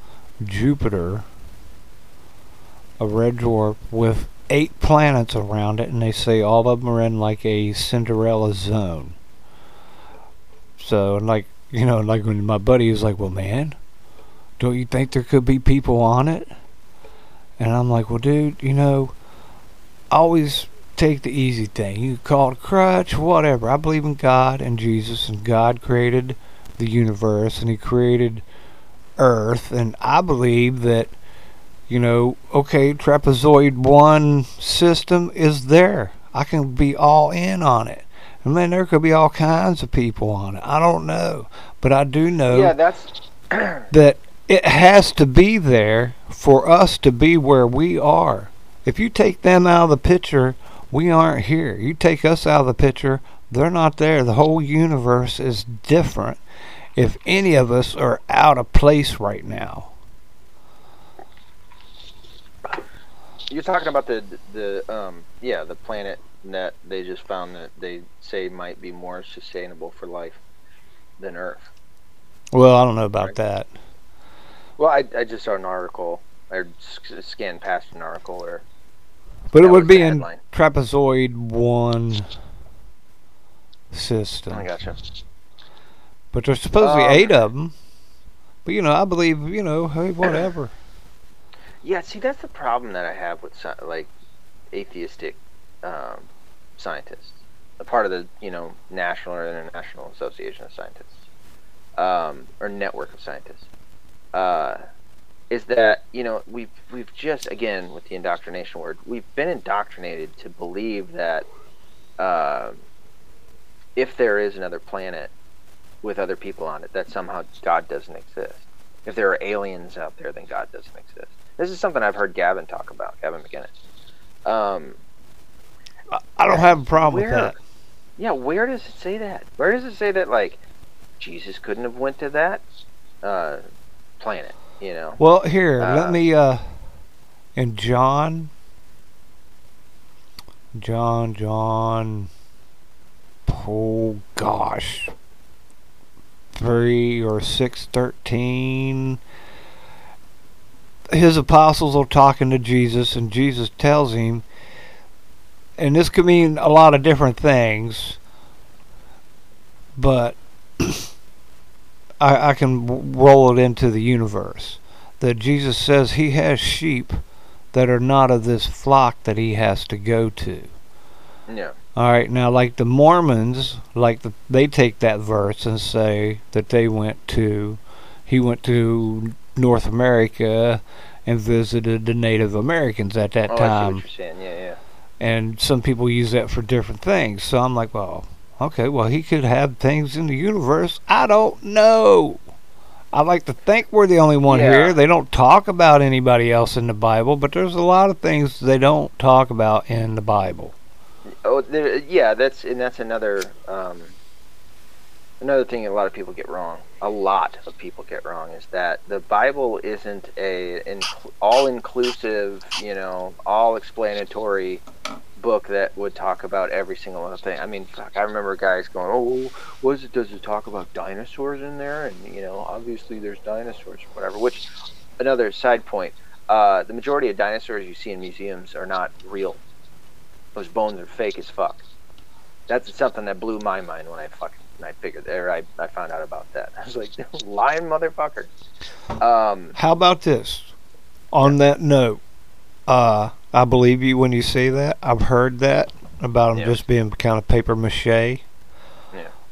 Jupiter. A red dwarf with eight planets around it, and they say all of them are in like a Cinderella zone. So, like you know, like when my buddy was like, "Well, man, don't you think there could be people on it?" And I'm like, "Well, dude, you know, always take the easy thing. You call it a crutch, whatever. I believe in God and Jesus, and God created the universe, and He created Earth, and I believe that." You know, okay, trapezoid one system is there. I can be all in on it. And then there could be all kinds of people on it. I don't know. But I do know Yeah, that's [clears throat] that it has to be there for us to be where we are. If you take them out of the picture, we aren't here. You take us out of the picture, they're not there. The whole universe is different if any of us are out of place right now. You're talking about the the um yeah the planet that they just found that they say might be more sustainable for life than Earth. Well, I don't know about Right. that. Well, I, I just saw an article. I scanned past an article where But it would be in headline. trapezoid one system. I gotcha. But there's supposedly Um, eight of them. But you know, I believe you know, hey, whatever. Yeah, see, that's the problem that I have with like atheistic um, scientists, a part of the you know National or International Association of Scientists, um, or network of scientists, uh, is that you know we've we've just again with the indoctrination word we've been indoctrinated to believe that uh, if there is another planet with other people on it, that somehow God doesn't exist. If there are aliens out there, then God doesn't exist. This is something I've heard Gavin talk about, Gavin McInnes. Um, I, don't have a problem with that. yeah, where does it say that? Where does it say that like Jesus couldn't have went to that uh, planet? You know, Well, here, Uh, let me uh in John John John oh gosh 3 or 613 his apostles are talking to Jesus and Jesus tells him and this could mean a lot of different things but [clears throat] I, I can roll it into the universe that Jesus says he has sheep that are not of this flock that he has to go to. yeah, All right, now like the Mormons, like the, they take that verse and say that they went to, he went to North America and visited the Native Americans at that oh, time what you're saying. Yeah, yeah. and some people use that for different things. So I'm like, well, okay, well he could have things in the universe. I don't know. I like to think we're the only one Yeah. here. They don't talk about anybody else in the Bible, but there's a lot of things they don't talk about in the Bible. Oh, there, yeah. That's and that's another um, another thing a lot of people get wrong. A lot of people get wrong is that the Bible isn't a all inclusive, you know, all explanatory book that would talk about every single thing. I mean, fuck, I remember guys going, "Oh, what is it? Does it talk about dinosaurs in there?" And you know, obviously there's dinosaurs, or whatever. Which, another side point, uh, the majority of dinosaurs you see in museums are not real. Those bones are fake as fuck. That's something that blew my mind when I fucking when I figured there. I, I found out about that. [laughs] I was like, [laughs] lying motherfucker. Um, How about this? On that note, uh, I believe you when you say that. I've heard that about them Yeah. just being kind of paper mache. Yeah.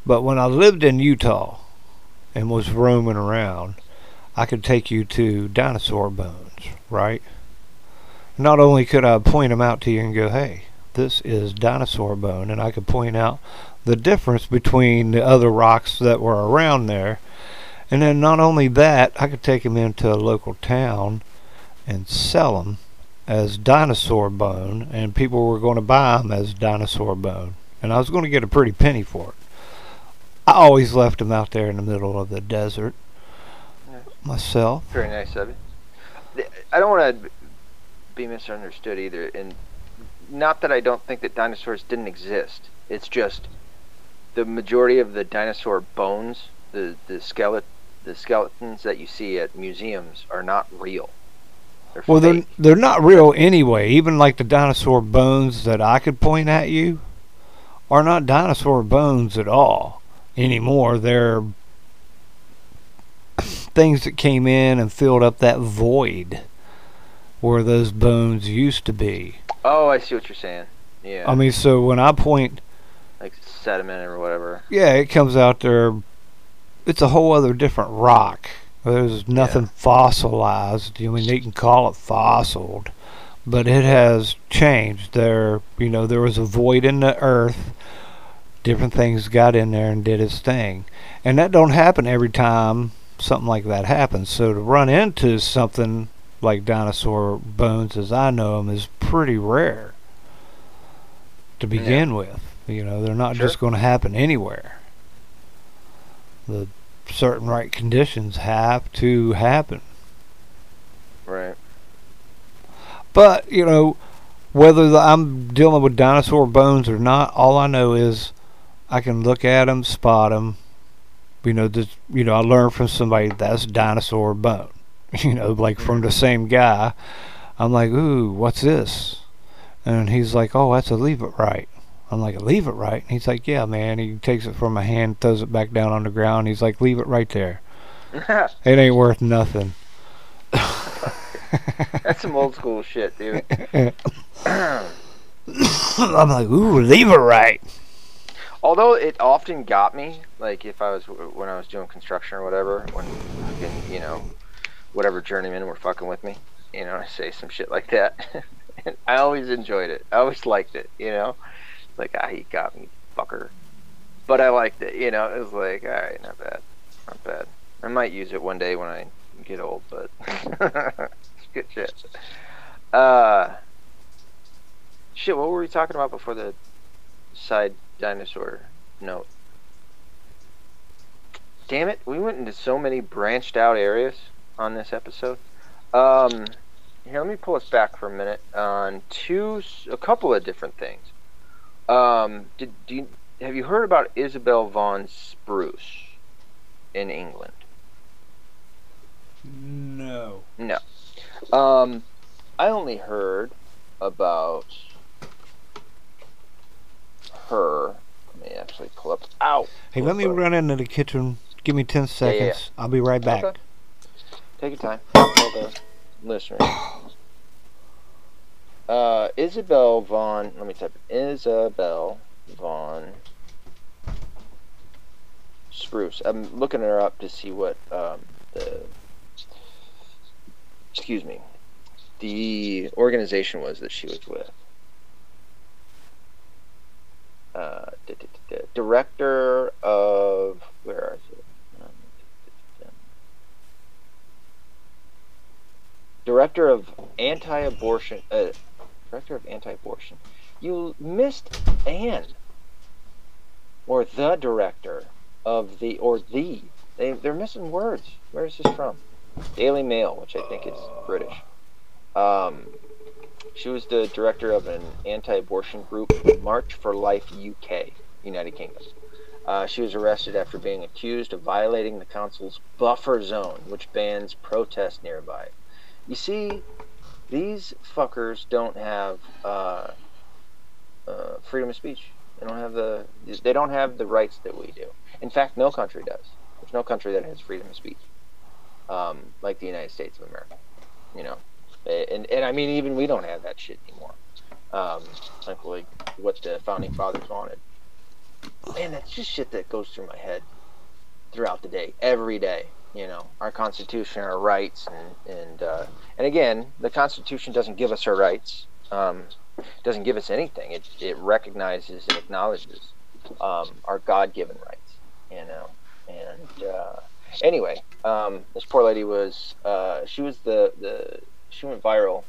But when I lived in Utah and was roaming around, I could take you to dinosaur bones, right? Not only could I point them out to you and go, hey, this is dinosaur bone, and I could point out the difference between the other rocks that were around there. And then not only that, I could take them into a local town and sell them as dinosaur bone, and people were going to buy them as dinosaur bone. And I was going to get a pretty penny for it. I always left them out there in the middle of the desert Yeah. myself. Very nice of you. I don't want to be misunderstood either, and not that I don't think that dinosaurs didn't exist. It's just the majority of the dinosaur bones, the the skeleton, the skeletons that you see at museums are not real. They're Well, they're they're not real anyway. Even like the dinosaur bones that I could point at you are not dinosaur bones at all anymore. They're [clears throat] things that came in and filled up that void where those bones used to be. Oh, I see what you're saying. Yeah, I mean, so when I point, sediment or whatever. yeah, it comes out there. It's a whole other different rock. There's nothing fossilized. I mean, you can call it fossiled, but it has changed. There, you know, there was a void in the earth. Different things got in there and did its thing, and that don't happen every time something like that happens. So to run into something like dinosaur bones, as I know them, is pretty rare to begin with. You know, they're not Sure. just going to happen anywhere. The certain right conditions have to happen. Right. But, you know, whether the, I'm dealing with dinosaur bones or not, all I know is I can look at them, spot them. You know, just, you know, I learned from somebody that's dinosaur bone. [laughs] You know, like from mm-hmm. the same guy. I'm like, ooh, what's this? And he's like, oh, that's a leave it right. I'm like, leave it right? And he's like, yeah, man. He takes it from my hand, throws it back down on the ground. He's like, leave it right there. [laughs] It ain't worth nothing. [laughs] That's some old school shit, dude. [laughs] [clears throat] I'm like, ooh, leave it right. Although it often got me, like if I was when I was doing construction or whatever, when fucking, you know, whatever journeymen were fucking with me, you know, I say some shit like that. and I always enjoyed it. I always liked it, you know. Like ah, he got me, fucker. But I liked it, you know. It was like, all right, not bad, not bad. I might use it one day when I get old, but [laughs] good shit. Uh, shit. What were we talking about before the side dinosaur note? Damn it, we went into so many branched out areas on this episode. Um, here, let me pull us back for a minute on two, a couple of different things. Um, did do you, have you heard about Isabel Vaughan-Spruce in England? No. No. Um, I only heard about her. Let me actually pull up. Ow. Hey, let me Sorry. run into the kitchen. Give me 10 yeah, seconds. yeah. I'll be right back. Okay. Take your time. [coughs] I'll tell the listeners. Uh, Isabel Vaughan. Let me type. Isabel von Spruce. I'm looking her up to see what um, the. Excuse me. The organization was that she was with. Uh, director of where is it? Director of anti-abortion. Uh, director of anti-abortion. You missed Anne, or the director of the, or the. They they're missing words. Where is this from? Daily Mail, which I think is British. Um, she was the director of an anti-abortion group, March for Life UK, United Kingdom. Uh, she was arrested after being accused of violating the council's buffer zone, which bans protest nearby. You see, these fuckers don't have uh, uh, freedom of speech. They don't have the they don't have the rights that we do. In fact, no country does. There's no country that has freedom of speech, um, like the United States of America. You know, and and I mean even we don't have that shit anymore. Um, like like what the founding fathers wanted. Man, that's just shit that goes through my head throughout the day, every day. You know, our Constitution, our rights, and and uh, and again, the Constitution doesn't give us our rights. Um, doesn't give us anything. It it recognizes and acknowledges um, our God-given rights. You know, and uh, anyway, um, this poor lady was uh, she was the the she went viral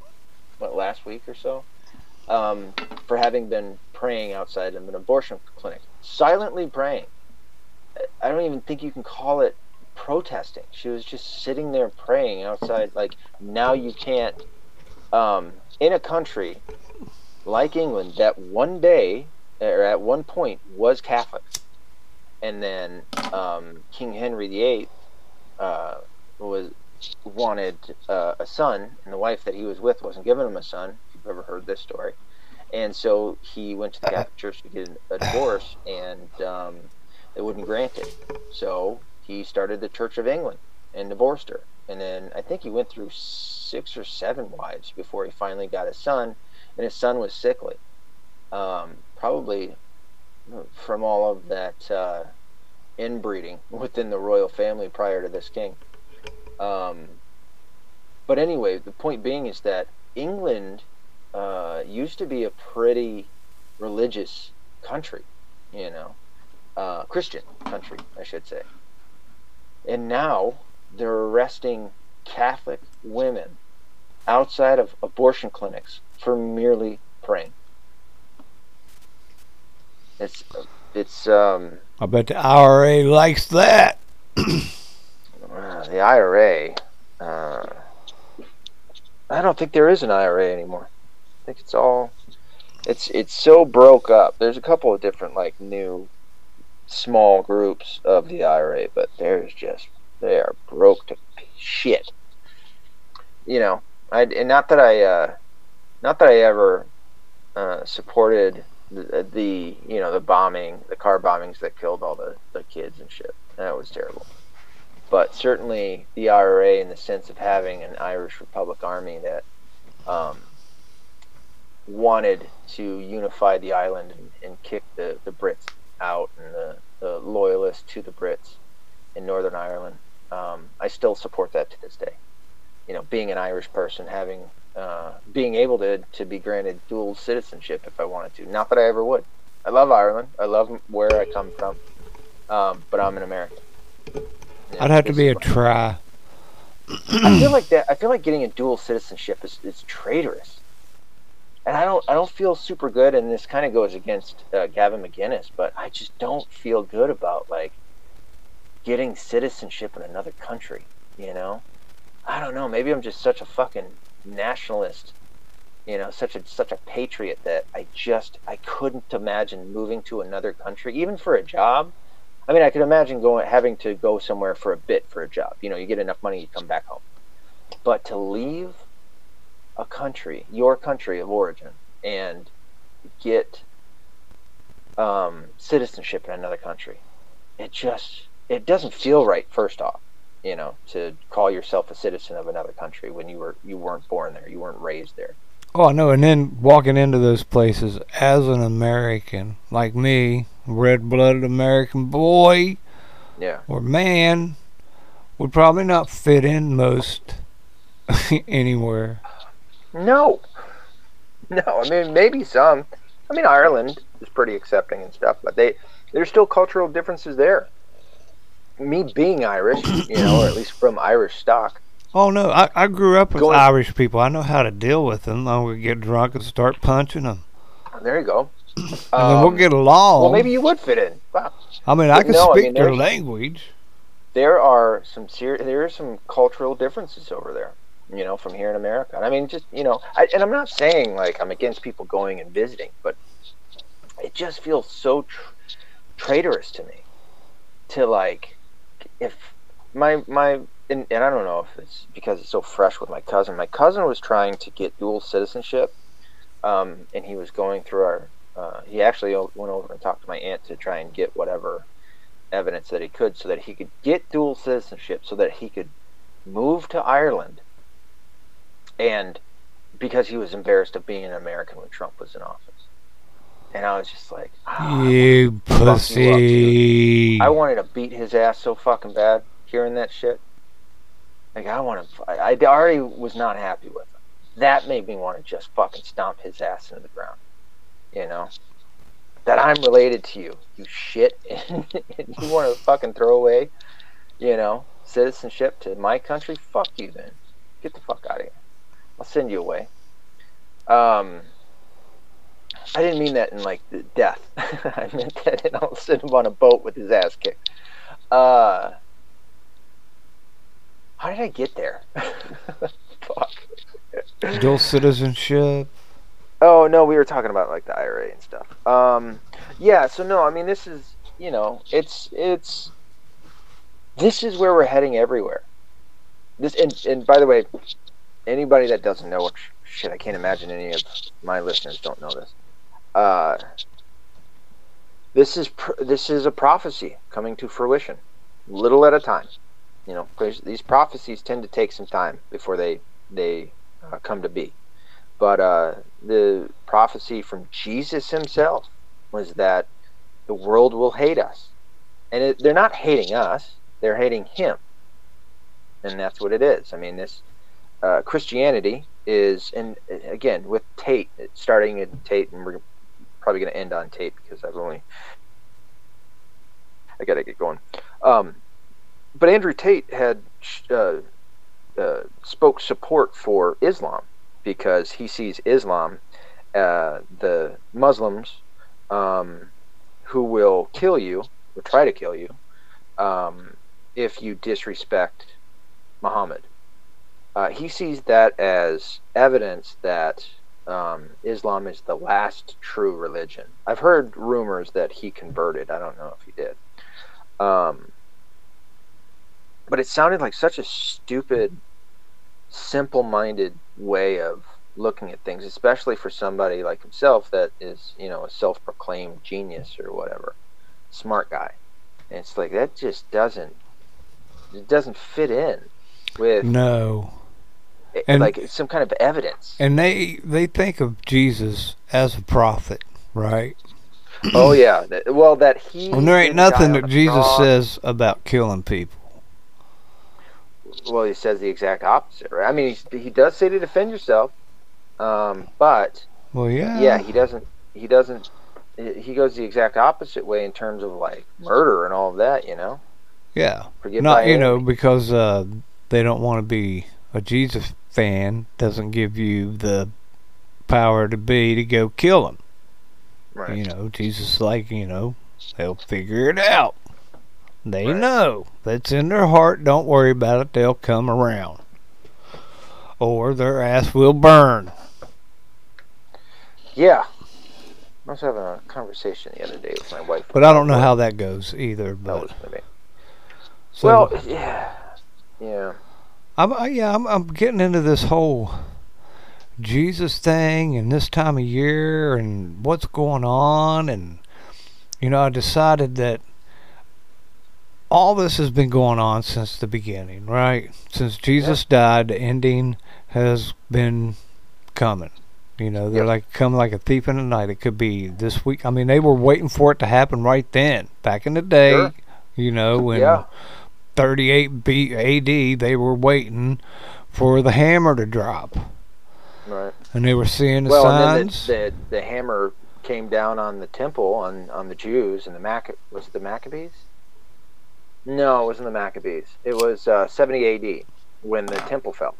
what last week or so um, for having been praying outside of an abortion clinic, silently praying. I don't even think you can call it protesting. She was just sitting there praying outside. Like now you can't um, in a country like England that one day or at one point was Catholic, and then um, King Henry VIII uh, was wanted uh, a son, and the wife that he was with wasn't giving him a son. If you've ever heard this story, and so he went to the Catholic Church to get a divorce, and um, they wouldn't grant it. So he started the Church of England and divorced her, and then I think he went through six or seven wives before he finally got a son, and his son was sickly, um, probably from all of that uh, inbreeding [laughs] within the royal family prior to this king. Um, but anyway, the point being is that England uh, used to be a pretty religious country, you know, uh, Christian country, I should say. And now they're arresting Catholic women outside of abortion clinics for merely praying. It's it's um. I bet the IRA likes that. Uh, the IRA. Uh, I don't think there is an IRA anymore. I think it's all. It's it's so broke up. There's a couple of different like new, small groups of the IRA, but there's just they are broke to shit. You know, I and not that I, uh, not that I ever uh, supported the, the you know the bombing, the car bombings that killed all the, the kids and shit. That was terrible. But certainly the IRA, in the sense of having an Irish Republic Army that um, wanted to unify the island and, and kick the, the Brits out and the, the loyalists to the Brits in Northern Ireland. Um, I still support that to this day. You know, being an Irish person, having uh, being able to to be granted dual citizenship if I wanted to. Not that I ever would. I love Ireland. I love where I come from, um, but I'm an American. I'd have to be a try. I feel like that. I feel like getting a dual citizenship is, is traitorous, and I don't. I don't feel super good. And this kind of goes against uh, Gavin McInnes, but I just don't feel good about like getting citizenship in another country. You know, I don't know. Maybe I'm just such a fucking nationalist. You know, such a such a patriot that I just I couldn't imagine moving to another country, even for a job. I mean, I could imagine going having to go somewhere for a bit for a job. You know, you get enough money, you come back home. But to leave a country, your country of origin, and get um, citizenship in another country, it just it doesn't feel right. First off, you know, to call yourself a citizen of another country when you were you weren't born there, you weren't raised there. Oh, I know. And then walking into those places as an American, like me, red-blooded American boy Yeah. or man, would probably not fit in most [laughs] anywhere. No. No, I mean maybe some. I mean Ireland is pretty accepting and stuff, but they there's still cultural differences there. Me being Irish, you know, or at least from Irish stock. Oh no, I, I grew up with Going- Irish people. I know how to deal with them. I would get drunk and start punching them, There you go. and then we'll Um, get along. Well, maybe you would fit in. Wow. I mean, I can No, I speak mean, their language. There are some ser- there are some cultural differences over there. You know, from here in America. And I mean, just you know, I, and I'm not saying like I'm against people going and visiting, but it just feels so tr- traitorous to me to like if my my and, and I don't know if it's because it's so fresh with my cousin. My cousin was trying to get dual citizenship, um, and he was going through our. Uh, he actually went over and talked to my aunt to try and get whatever evidence that he could, so that he could get dual citizenship, so that he could move to Ireland. And because he was embarrassed of being an American when Trump was in office, and I was just like, ah, You pussy. I wanted to beat his ass so fucking bad hearing that shit. Like I want to. I, I already was not happy with him. That made me want to just fucking stomp his ass into the ground. You know. That I'm related to you, you shit, [laughs] and you want to fucking throw away, you know, citizenship to my country? Fuck you, then. Get the fuck out of here. I'll send you away. Um, I didn't mean that in like the death. [laughs] I meant that in I'll send him on a boat with his ass kicked. Uh, how did I get there? [laughs] Fuck. Dual citizenship. Oh no, we were talking about like the IRA and stuff. Um, yeah. So no, I mean this is you know it's it's this is where we're heading everywhere. this and, and by the way, anybody that doesn't know, which shit, I can't imagine any of my listeners don't know this. Uh, this is this is a prophecy coming to fruition, little at a time. You know, these prophecies tend to take some time before they they uh, come to be. But uh, the prophecy from Jesus himself was that the world will hate us, and it, they're not hating us; they're hating him, and that's what it is. I mean, this uh, Christianity is, and again with Tate, starting at Tate, and we're probably going to end on Tate because I've only I got to get going. Um, but Andrew Tate had uh, uh, spoke support for Islam because he sees Islam, uh, the Muslims, um, who will kill you or try to kill you um, if you disrespect Muhammad. Uh, he sees that as evidence that um, Islam is the last true religion. I've heard rumors that he converted. I don't know if he did. Um, but it sounded like such a stupid, simple minded way of looking at things, especially for somebody like himself that is, you know, a self proclaimed genius or whatever, smart guy. And it's like that just doesn't it doesn't fit in with No. And- like some kind of evidence. And they they think of Jesus as a prophet, right? [clears throat] oh yeah, well that he. Well, there ain't nothing that Jesus says about killing people. Well, he says the exact opposite, right? I mean, he, he does say to defend yourself, um, but Well, yeah. yeah, he doesn't. He doesn't. He goes the exact opposite way in terms of like murder and all of that. You know, Yeah. forget Not you know because uh, they don't want to be a Jesus fan doesn't give you the power to be to go kill him. right? You know, Jesus is like you know they'll figure it out. They Right. know that's in their heart. Don't worry about it. They'll come around, or their ass will burn. Yeah. I was having a conversation the other day with my wife. But I don't know how that goes either. But so, well, yeah, yeah. I'm I, yeah, I'm I'm getting into this whole Jesus thing and this time of year and what's going on and you know, I decided that all this has been going on since the beginning, right? Since Jesus died, the ending has been coming. You know, they're Yep. like come like a thief in the night. It could be this week. I mean, they were waiting for it to happen right then. Back in the day, Sure. you know, when Yeah. 38 B AD, they were waiting for the hammer to drop, Right. and they were seeing the well, and signs. then the, the the hammer came down on the temple on on the Jews and the Mac was it the Maccabees? No, it wasn't the Maccabees. It was uh, 70 A.D. when the temple fell,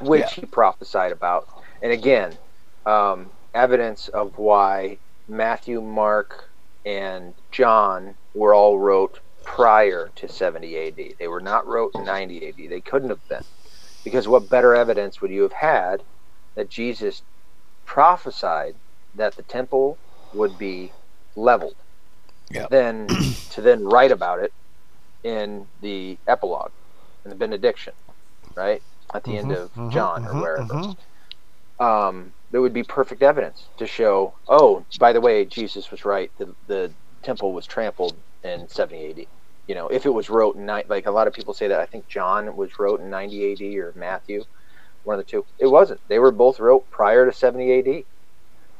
which Yeah. he prophesied about. And again, um, evidence of why Matthew, Mark, and John were all wrote prior to 70 A.D. They were not wrote in 90 A.D. They couldn't have been, because what better evidence would you have had that Jesus prophesied that the temple would be leveled Yep. than [clears throat] to then write about it in the epilogue in the benediction right at the end Mhm, of mhm, john or mhm, wherever mhm. um, there would be perfect evidence to show oh by the way jesus was right the, the temple was trampled in 70 ad you know if it was wrote in ni- like a lot of people say that i think john was wrote in 90 ad or matthew one of the two it wasn't they were both wrote prior to 70 ad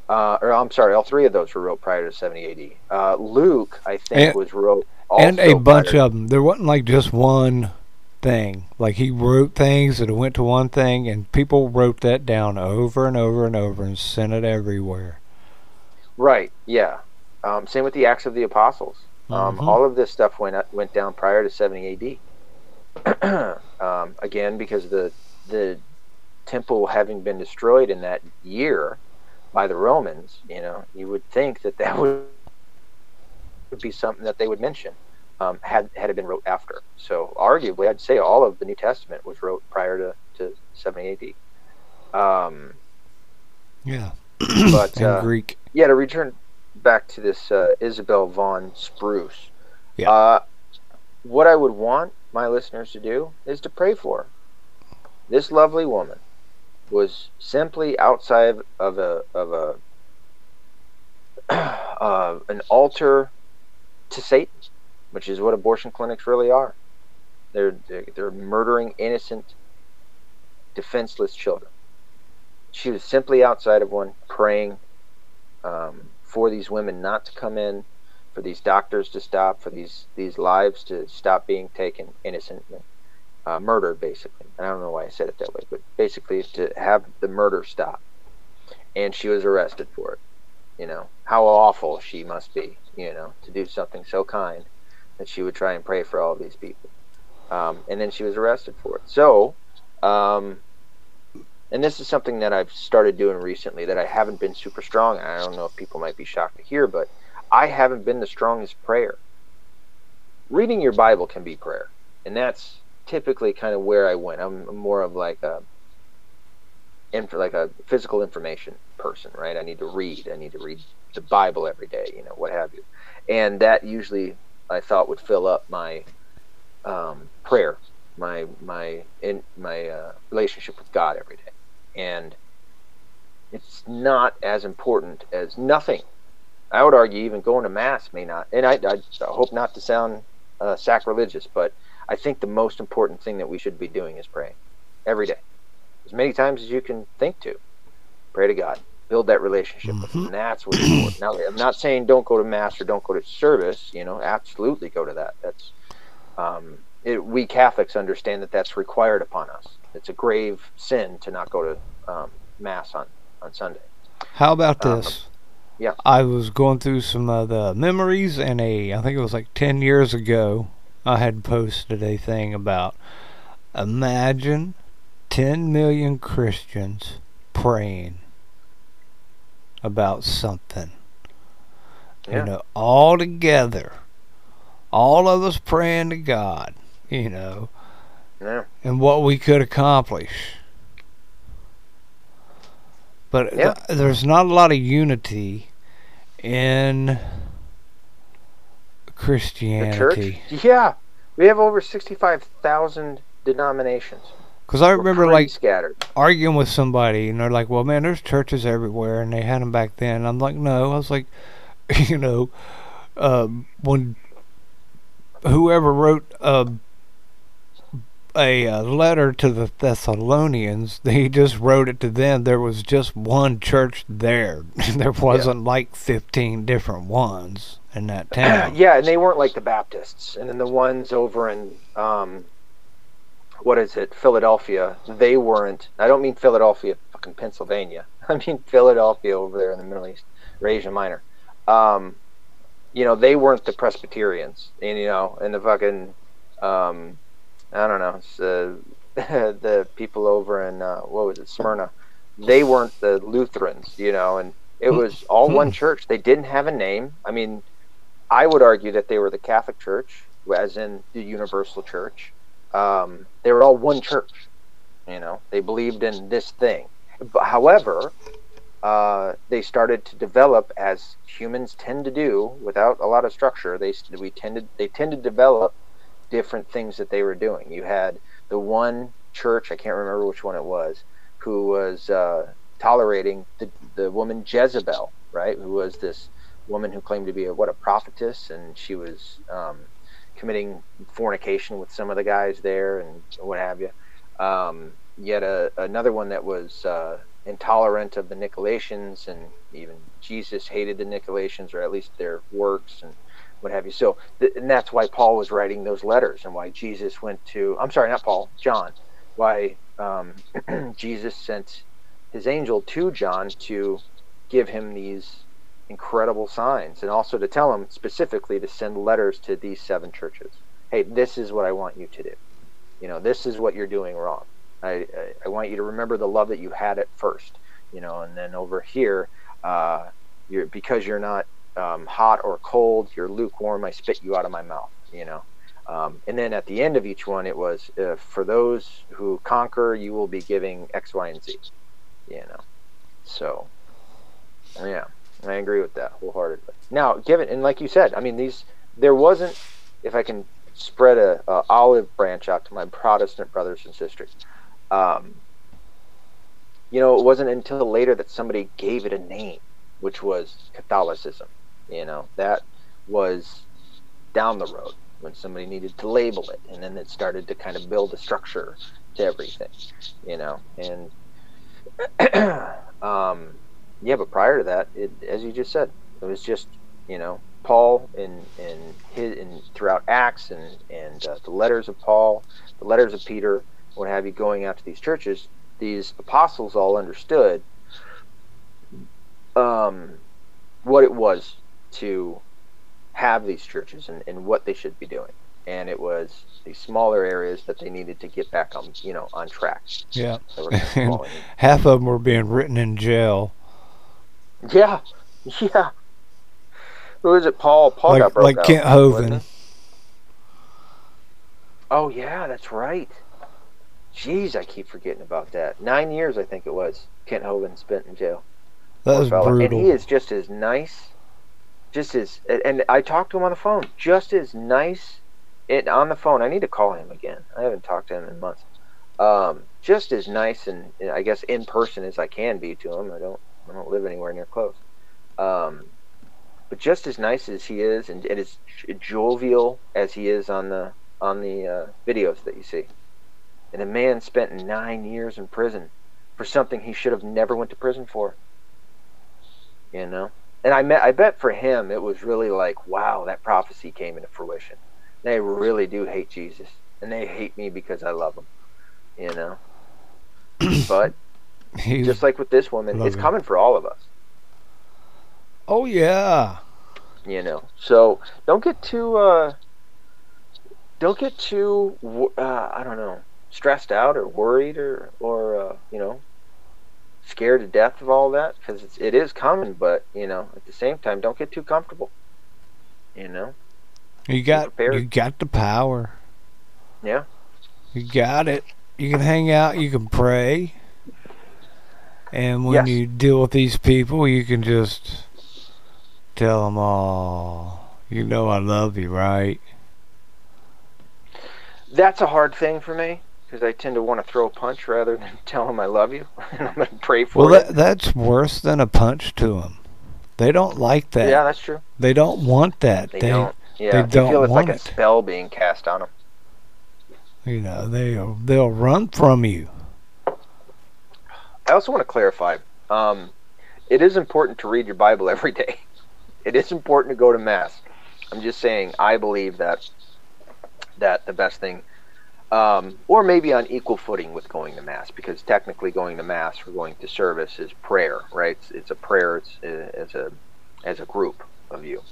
uh, or i'm sorry all three of those were wrote prior to 70 ad uh, luke i think And- was wrote also and a bunch prior- of them. There wasn't like just one thing. Like he wrote things that went to one thing, and people wrote that down over and over and over and sent it everywhere. Right. Yeah. Um, same with the Acts of the Apostles. Um, Mhm. All of this stuff went up, went down prior to 70 AD. [clears throat] um, again, because the the temple having been destroyed in that year by the Romans, you know, you would think that that [laughs] would would be something that they would mention um, had had it been wrote after. So arguably, I'd say all of the New Testament was wrote prior to, to 70 AD. Um, Yeah, [clears throat] but in uh, Greek. yeah, to return back to this uh, Isabel Vaughan-Spruce. Yeah. Uh, what I would want my listeners to do is to pray for her. This lovely woman was simply outside of a of a [clears throat] uh, an altar to Satan, which is what abortion clinics really are. They're they're, they're murdering innocent, defenseless children. She was simply outside of one, praying um, for these women not to come in, for these doctors to stop, for these these lives to stop being taken innocently, uh, murder basically. I don't know why I said it that way, but basically to have the murder stop. And she was arrested for it. You know how awful she must be. You know to do something so kind that she would try and pray for all of these people. Um, and then she was arrested for it. So, um, and this is something that I've started doing recently that I haven't been super strong. I don't know if people might be shocked to hear, but I haven't been the strongest prayer. Reading your Bible can be prayer, and that's typically kind of where I went. I'm more of like a like a physical information person, right? I need to read. I need to read the Bible every day, you know, what have you. And that usually I thought would fill up my um, prayer, my my in my uh, relationship with God every day, and it's not as important as nothing. I would argue even going to mass may not, and I, I hope not to sound uh, sacrilegious, but I think the most important thing that we should be doing is praying every day, as many times as you can think to. Pray to God, build that relationship with Him, and that's what's important. Now, I'm not saying don't go to mass or don't go to service. You know, absolutely go to that. That's um, it, we Catholics understand that that's required upon us. It's a grave sin to not go to um, mass on on Sunday. How about Um, this? yeah. I was going through some of the memories, and a I think it was like ten years ago. I had posted a thing about imagine ten million Christians praying about something. Yeah. You know, all together, all of us praying to God. You know, Yeah. and what we could accomplish. But Yeah. th- there's not a lot of unity in Christianity. church? Yeah. We have over 65,000 denominations. Because I remember like scattered. arguing with somebody, and they're like, "Well, man, there's churches everywhere," and they had them back then. I'm like, "No," I was like, [laughs] you know, um, when whoever wrote uh, a, uh letter to the Thessalonians, he just wrote it to them. There was just one church there. [laughs] there wasn't like 15 different ones in that [clears throat] town. yeah, and they weren't like the Baptists. And then the ones over in, um, what is it, Philadelphia, they weren't, I don't mean Philadelphia, fucking Pennsylvania. [laughs] I mean Philadelphia over there in the Middle East, or Asia Minor. Um, you know, they weren't the Presbyterians, and you know, and the fucking, um, I don't know, uh, [laughs] the people over in uh, what was it, Smyrna. They weren't the Lutherans, you know, and it was all one [laughs] church. They didn't have a name. I mean, I would argue that they were the Catholic Church, as in the Universal Church. Um, they were all one church. You know, they believed in this thing. But, however, uh, they started to develop as humans tend to do without a lot of structure. They we tended they tend to develop different things that they were doing. You had the one church I can't remember which one it was who was uh, tolerating the the woman Jezebel, right? Who was this woman who claimed to be a what a prophetess, and she was um, committing fornication with some of the guys there and what have you. Um, yet a, another one that was uh, intolerant of the Nicolaitans, and even Jesus hated the Nicolaitans, or at least their works and what have you. So, th- and that's why Paul was writing those letters, and why Jesus went to I'm sorry, not Paul, John. Why um, [clears throat] Jesus sent his angel to John to give him these incredible signs, and also to tell him specifically to send letters to these seven churches. Hey, this is what I want you to do. You know, this is what you're doing wrong. I, I, I want you to remember the love that you had at first. You know, and then over here, uh, you're because you're not um, hot or cold, you're lukewarm. I spit you out of my mouth. You know. Um, and then at the end of each one, it was uh, for those who conquer, you will be giving X, Y, and Z. You know, so yeah, I agree with that wholeheartedly. Now, given and like you said, I mean these there wasn't, if I can spread a, a olive branch out to my Protestant brothers and sisters. Um, you know, it wasn't until later that somebody gave it a name, which was Catholicism. You know, that was down the road when somebody needed to label it, and then it started to kind of build a structure to everything. You know, and [clears throat] um, yeah, but prior to that, it, as you just said, it was just you know Paul in in his and throughout Acts and and uh, the letters of Paul, the letters of Peter, what have you, going out to these churches. These apostles all understood um, what it was to have these churches and, and what they should be doing. And it was the smaller areas that they needed to get back on, you know, on track. Yeah. They kind of And half of them were being written in jail. yeah, [laughs] yeah. Who was it? Paul. Paul like got broke like out, Kent Hovind. Oh yeah, that's right. Jeez, I keep forgetting about that. Nine years, I think it was. Kent Hovind spent in jail. That Poor was brutal. And he is just as nice, just as. And I talked to him on the phone. Just as nice, it on the phone. I need to call him again. I haven't talked to him in months. Um, just as nice and and I guess in person as I can be to him. I don't. I don't live anywhere near close. Um, but just as nice as he is, and, and as jovial as he is on the on the uh, videos that you see. And a man spent nine years in prison for something he should have never went to prison for. You know, and I met, I bet for him it was really like, wow, that prophecy came into fruition. They really do hate Jesus, and they hate me because I love him. You know, [clears throat] but He- just like with this woman, Love it's coming for all of us. oh yeah. you know so don't get too uh don't get too uh, i don't know stressed out or worried or or uh, you know scared to death of all that because it's, it is coming but you know at the same time don't get too comfortable you know You got you got the power. yeah You got it. You can hang out. You can pray. And when Yes. you deal with these people, you can just tell them, all, you know I love you, right?" that's a hard thing for me because i tend to want to throw a punch rather than [laughs] tell them i love you [laughs] and i'm going to pray for Well, it that, that's worse than a punch to them. They don't like that. yeah that's true They don't want that. they, They, don't yeah don't feel it's like a it. spell being cast on them you know, they'll they'll run from you. I also want to clarify. Um, it is important to read your Bible [laughs] every day. It is important to go to mass. I'm just saying. I believe that that the best thing, um, or maybe on equal footing with going to mass, because technically going to mass or going to service is prayer, right? It's, it's a prayer. It's uh, as a as a group of you.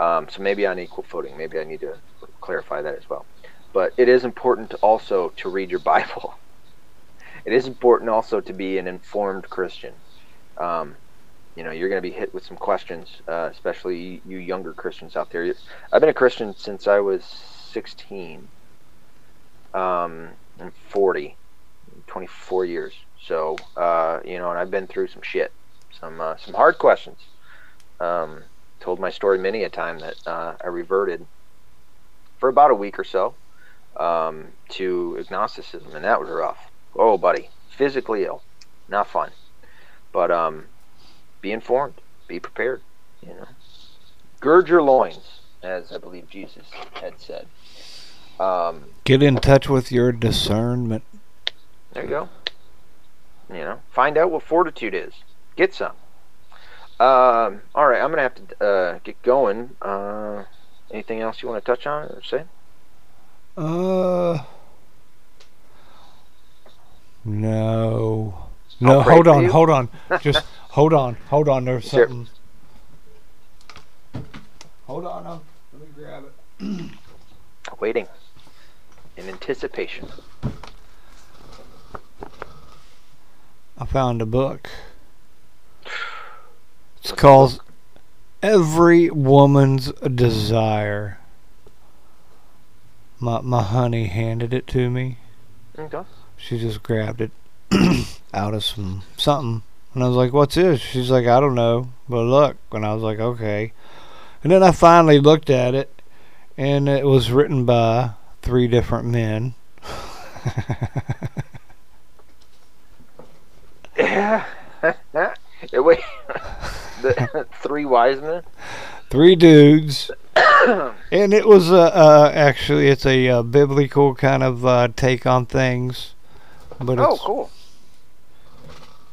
Um, so maybe on equal footing. Maybe I need to clarify that as well. But it is important also to read your [laughs] Bible it is important also to be an informed Christian. Um, you know, you're going to be hit with some questions, uh, especially you, you younger Christians out there. I've been a Christian since I was 16. Um, I'm 40, 24 years. So, uh, you know, and I've been through some shit, some uh, some hard questions. Um, told my story many a time that uh, I reverted for about a week or so um, to agnosticism, and that was rough. Oh, buddy, physically ill, not fun. But um, be informed, be prepared. You know, gird your loins, as I believe Jesus had said. Um, Get in touch with your discernment. there you go. You know, find out what fortitude is. Get some. Um, all right, I'm gonna have to uh, get going. Uh, anything else you want to touch on or say? Uh, no, no. Hold on, hold [laughs] on. Just hold on, hold on. There's Sure. something. Hold on, um, let me grab it. [clears throat] Waiting in anticipation. I found a book. It's called Every Woman's Desire. My my honey handed it to me. Okay. She just grabbed it [clears throat] out of some something, and I was like, "What's this?" She's like, "I don't know, but look." And I was like, "Okay." And then I finally looked at it, and it was written by three different men. Yeah. [laughs] Wait, the three wise men. three dudes, and it was uh, uh actually it's a uh, biblical kind of uh, take on things, but Oh, cool.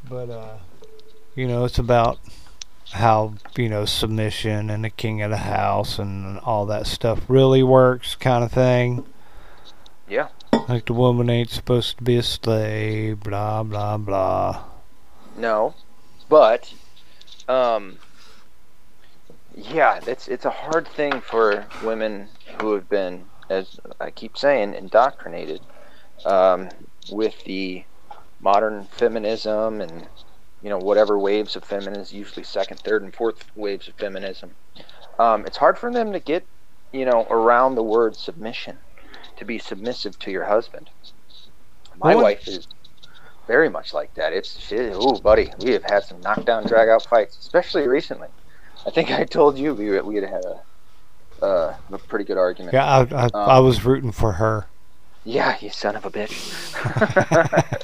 but uh, you know it's about how you know submission and the king of the house and all that stuff really works, kind of thing. Yeah. Like the woman ain't supposed to be a slave, blah blah blah. No, but um, yeah, it's it's a hard thing for women who have been, as I keep saying, indoctrinated um, with the modern feminism and you know whatever waves of feminism, usually second, third, and fourth waves of feminism. Um, it's hard for them to get you know around the word submission, to be submissive to your husband. My Well, wife is very much like that. It's she, ooh, buddy, we have had some knockdown, drag out fights, especially recently. I think I told you we we had had a uh, a pretty good argument. Yeah, I I, I Um, was rooting for her. Yeah, you son of a bitch. [laughs]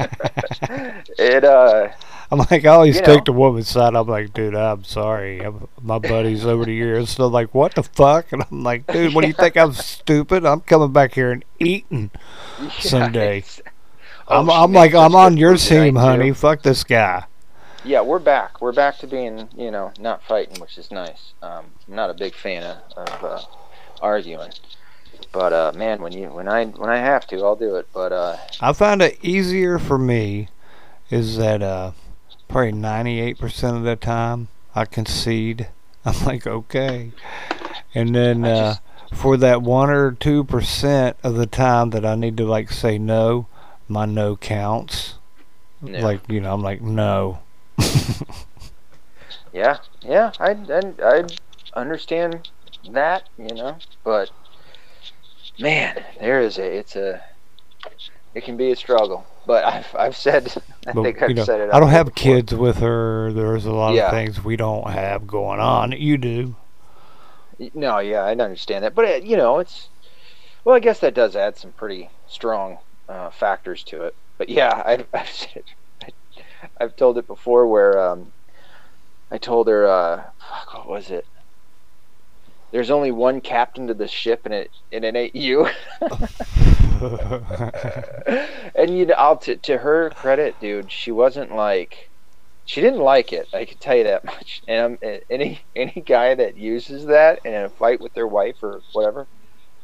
[laughs] it uh, I'm like, I always You take know. the woman's side. I'm like, dude, I'm sorry. I'm, my buddies over the years they're like, what the fuck? And I'm like, dude, what do you think? I'm [laughs] stupid? I'm coming back here and eating. yeah, Someday. Oh, I'm, I'm like, I'm on your team, honey. Fuck this guy. Yeah, we're back. We're back to being, you know, not fighting, which is nice. Um, I'm not a big fan of, of uh, arguing, but uh, man, when you when I when I have to, I'll do it. But uh, I find it easier for me is that uh, probably 98% of the time I concede. [laughs] I'm like, okay. And then uh, for that 1 or 2% of the time that I need to like say no, my no counts. Like, you know, I'm like, no. [laughs] Yeah, yeah, I, I, I understand that, you know, but man, there is a, it's a, it can be a struggle. But I've, I've said, [laughs] I But, think I've know, said it. I don't have before. kids with her. There's a lot Yeah. of things we don't have going on. You do. No, yeah, I understand that, but it, you know, it's, well, I guess that does add some pretty strong uh, factors to it. But yeah, [laughs] I've, I've said, I've told it before where um, I told her, uh, fuck, what was it? There's only one captain to the ship, and it and it ain't you. [laughs] and you know, I'll to her credit, dude, she wasn't like, she didn't like it. I can tell you that [laughs] much. And um, any any guy that uses that in a fight with their wife or whatever,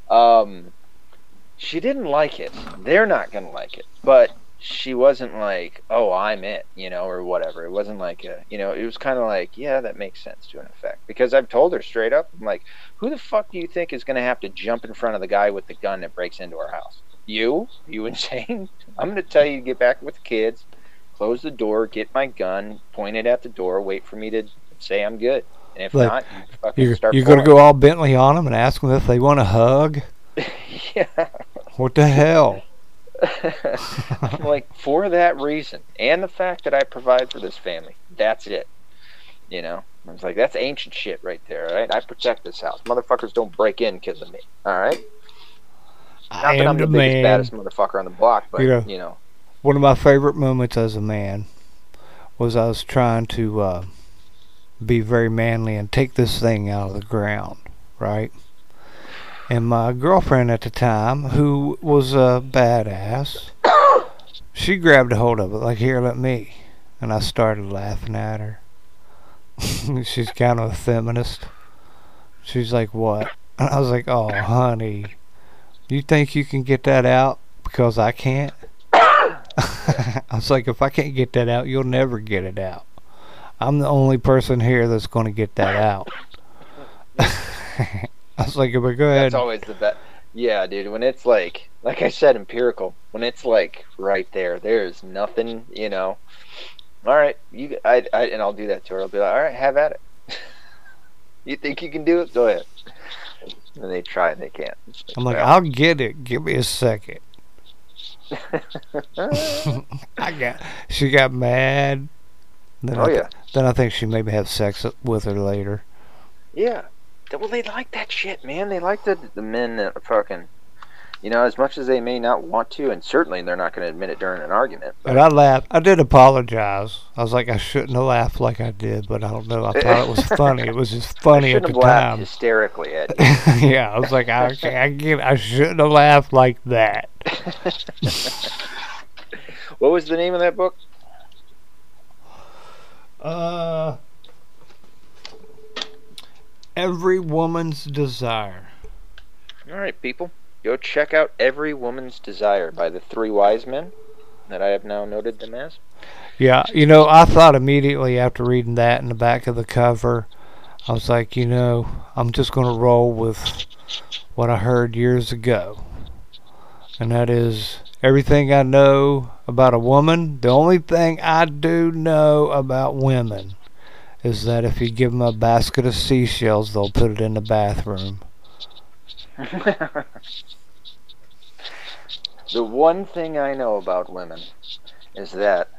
um, she didn't like it. They're not gonna like it, but she wasn't like, oh, I'm it, you know, or whatever. It wasn't like a, you know, it was kind of like, yeah, that makes sense to an effect. Because I've told her straight up, I'm like, who the fuck do you think is gonna have to jump in front of the guy with the gun that breaks into our house? You? You insane? [laughs] I'm gonna tell you to get back with the kids, close the door, get my gun, point it at the door, wait for me to say I'm good. And if Like, not, you start. you're going to go all Bentley on them and ask them if they want a hug? [laughs] yeah. What the hell? I'm [laughs] like, for that reason, and the fact that I provide for this family, that's it. You know, I was like, that's ancient shit right there. Right? I protect this house. Motherfuckers don't break in because of me. All right. Not I that am I'm the, the biggest, man. baddest motherfucker on the block, but Yeah. you know, One of my favorite moments as a man was I was trying to uh, be very manly and take this thing out of the ground, right? And my girlfriend at the time, who was a badass, [coughs] she grabbed a hold of it, like, here, let me. And I started laughing at her. [laughs] She's kind of a feminist. She's like, what? [laughs] And I was like, oh, honey, you think you can get that out because I can't? [coughs] I was like, if I can't get that out, you'll never get it out. I'm the only person here that's going to get that out. [laughs] [laughs] I was like, but go ahead. that's always the best. Yeah, dude. When it's like, like I said, empirical. When it's like right there, there's nothing. You know. All right, you. I. I and I'll do that to her. I'll be like, all right, have at it. [laughs] you think you can do it? Go ahead. And they try and they can't. I'm like, well, I'll get it. Give me a second. [laughs] I got. She got mad. Then oh I, yeah, Then I think she maybe have sex with her later. yeah. Well, they like that shit, man. They like the the men that are fucking. You know, as much as they may not want to, and certainly they're not going to admit it during an argument. And I laughed. I did apologize. I was like, I shouldn't have laughed like I did, but I don't know. I thought it was [laughs] funny. It was just funny at the time. hysterically at [laughs] yeah, I was like, I, I, get, I shouldn't have laughed like that. [laughs] what was the name of that book? Uh, every woman's desire. All right, people, go check out "Every Woman's Desire" by the Three Wise Men, that I have now noted them as. Yeah, you know, I thought immediately after reading that in the back of the cover, I was like, you know, I'm just going to roll with what I heard years ago. And that is everything I know about a woman, the only thing I do know about women is that if you give them a basket of seashells, they'll put it in the bathroom. [laughs] the one thing I know about women is that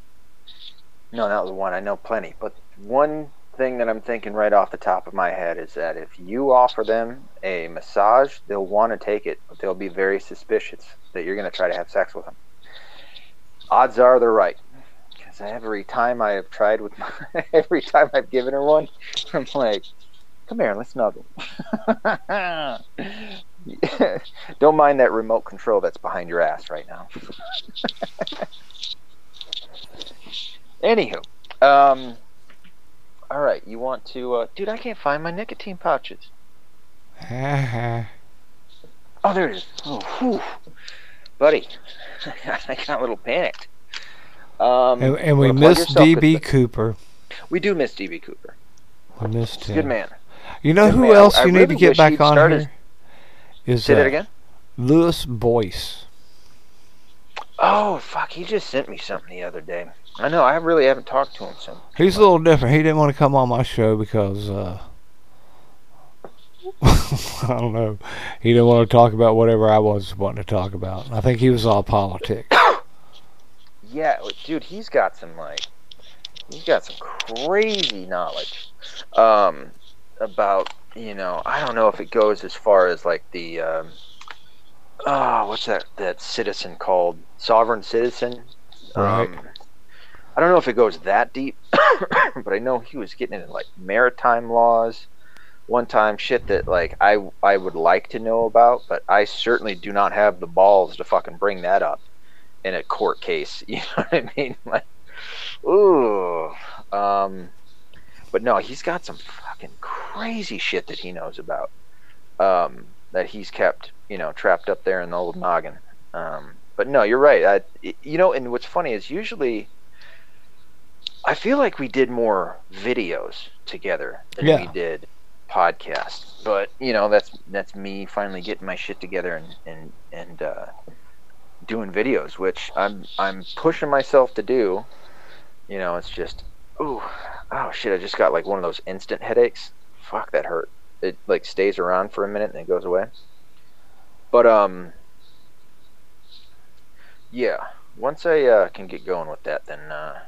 no, not the one. I know plenty, but one thing that I'm thinking right off the top of my head is that if you offer them a massage, they'll want to take it, but they'll be very suspicious that you're going to try to have sex with them. Odds are they're right. Because every time I have tried with my, [laughs] every time I've given her one, I'm like, come here, let's snuggle. [laughs] Don't mind that remote control that's behind your ass right now. [laughs] Anywho, um, all right, you want to, uh, dude? I can't find my nicotine pouches. Oh, there it is. Oh, whew. buddy, I got a little panicked. Um, and, and we missed DB Cooper. We do miss DB Cooper. We missed him. good man. You know Good who man. else I you need really to get back on started- here? Is Say that uh, again. Lewis Boyce. Oh fuck! He just sent me something the other day. I know. I really haven't talked to him since. He's a little different. He didn't want to come on my show because uh, [laughs] I don't know. He didn't want to talk about whatever I was wanting to talk about. I think he was all politics. Yeah, dude, he's got some like, he's got some crazy knowledge, um, about you know, I don't know if it goes as far as like the, um, oh, what's that that citizen called sovereign citizen? Right. Um, I don't know if it goes that deep, [coughs] but I know he was getting into like maritime laws one time, shit that like I I would like to know about, but I certainly do not have the balls to fucking bring that up in a court case. [laughs] You know what I mean? Like, ooh. Um, but no, he's got some fucking crazy shit that he knows about. Um, that he's kept, you know, trapped up there in the old noggin. Um, but no, you're right. I, you know, and what's funny is usually, I feel like we did more videos together than Yeah. we did podcasts. But you know, that's that's me finally getting my shit together and and and uh, doing videos, which I'm I'm pushing myself to do. You know, it's just, ooh, oh shit! I just got like one of those instant headaches. Fuck, that hurt. It like stays around for a minute and then goes away. But um, yeah. Once I uh, can get going with that, then uh,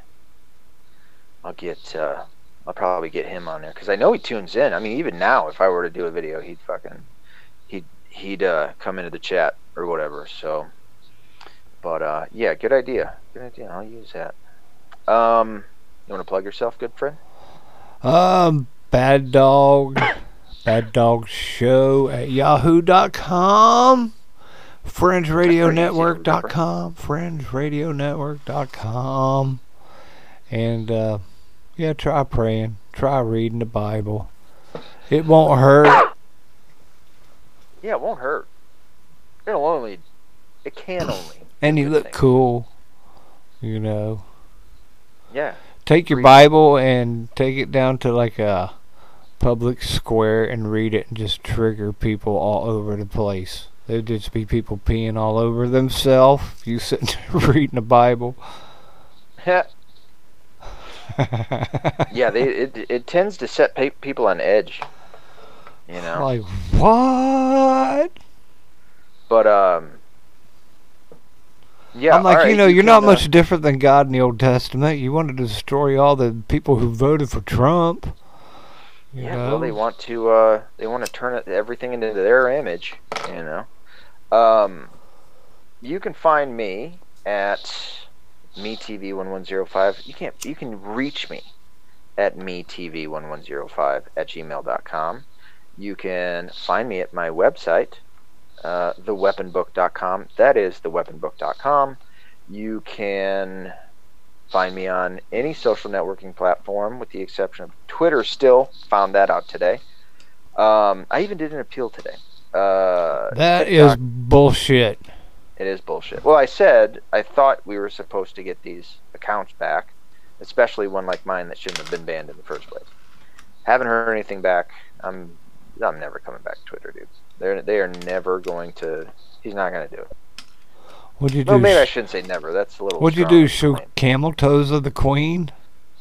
I'll get. Uh, I'll probably get him on there because I know he tunes in. I mean, even now, if I were to do a video, he'd fucking, he'd he'd uh, come into the chat or whatever. So, but uh, yeah, good idea. Good idea. I'll use that. Um, you want to plug yourself, good friend? Um, Bad Dog, [coughs] Bad Dog Show at yahoo.com, FringeRadioNetwork.com, FringeRadioNetwork.com, and uh, yeah, try praying, try reading the Bible. It won't hurt. [coughs] Yeah, it won't hurt. It'll only. It can only. And you look cool, you know. Yeah. Take your Bible and take it down to like a public square and read it and just trigger people all over the place. There'd just be people peeing all over themselves. You sitting [laughs] there reading the Bible. [laughs] yeah. They it it tends to set pe- people on edge. You know. Like what? But um. Yeah. I'm like, alright, you know, you're not uh, much different than God in the Old Testament. You wanted to destroy all the people who voted for Trump. You Yeah, know? well, they want to uh, they want to turn it, everything into their image, you know. Um, you can find me at metv1105. You can't you can reach me at metv1105 at gmail.com. You can find me at my website, uh, theweaponbook.com. That is theweaponbook.com. You can find me on any social networking platform with the exception of Twitter still. Found that out today. Um, I even did an appeal today. Uh, That is TikTok- bullshit. it is bullshit. Well, I said I thought we were supposed to get these accounts back, especially one like mine that shouldn't have been banned in the first place. Haven't heard anything back. I'm I'm never coming back to Twitter, dude. They're they are never going to. He's not going to do it. What'd you do? Well, maybe I shouldn't say never. That's a little. What'd you do? Show camel toes of the queen?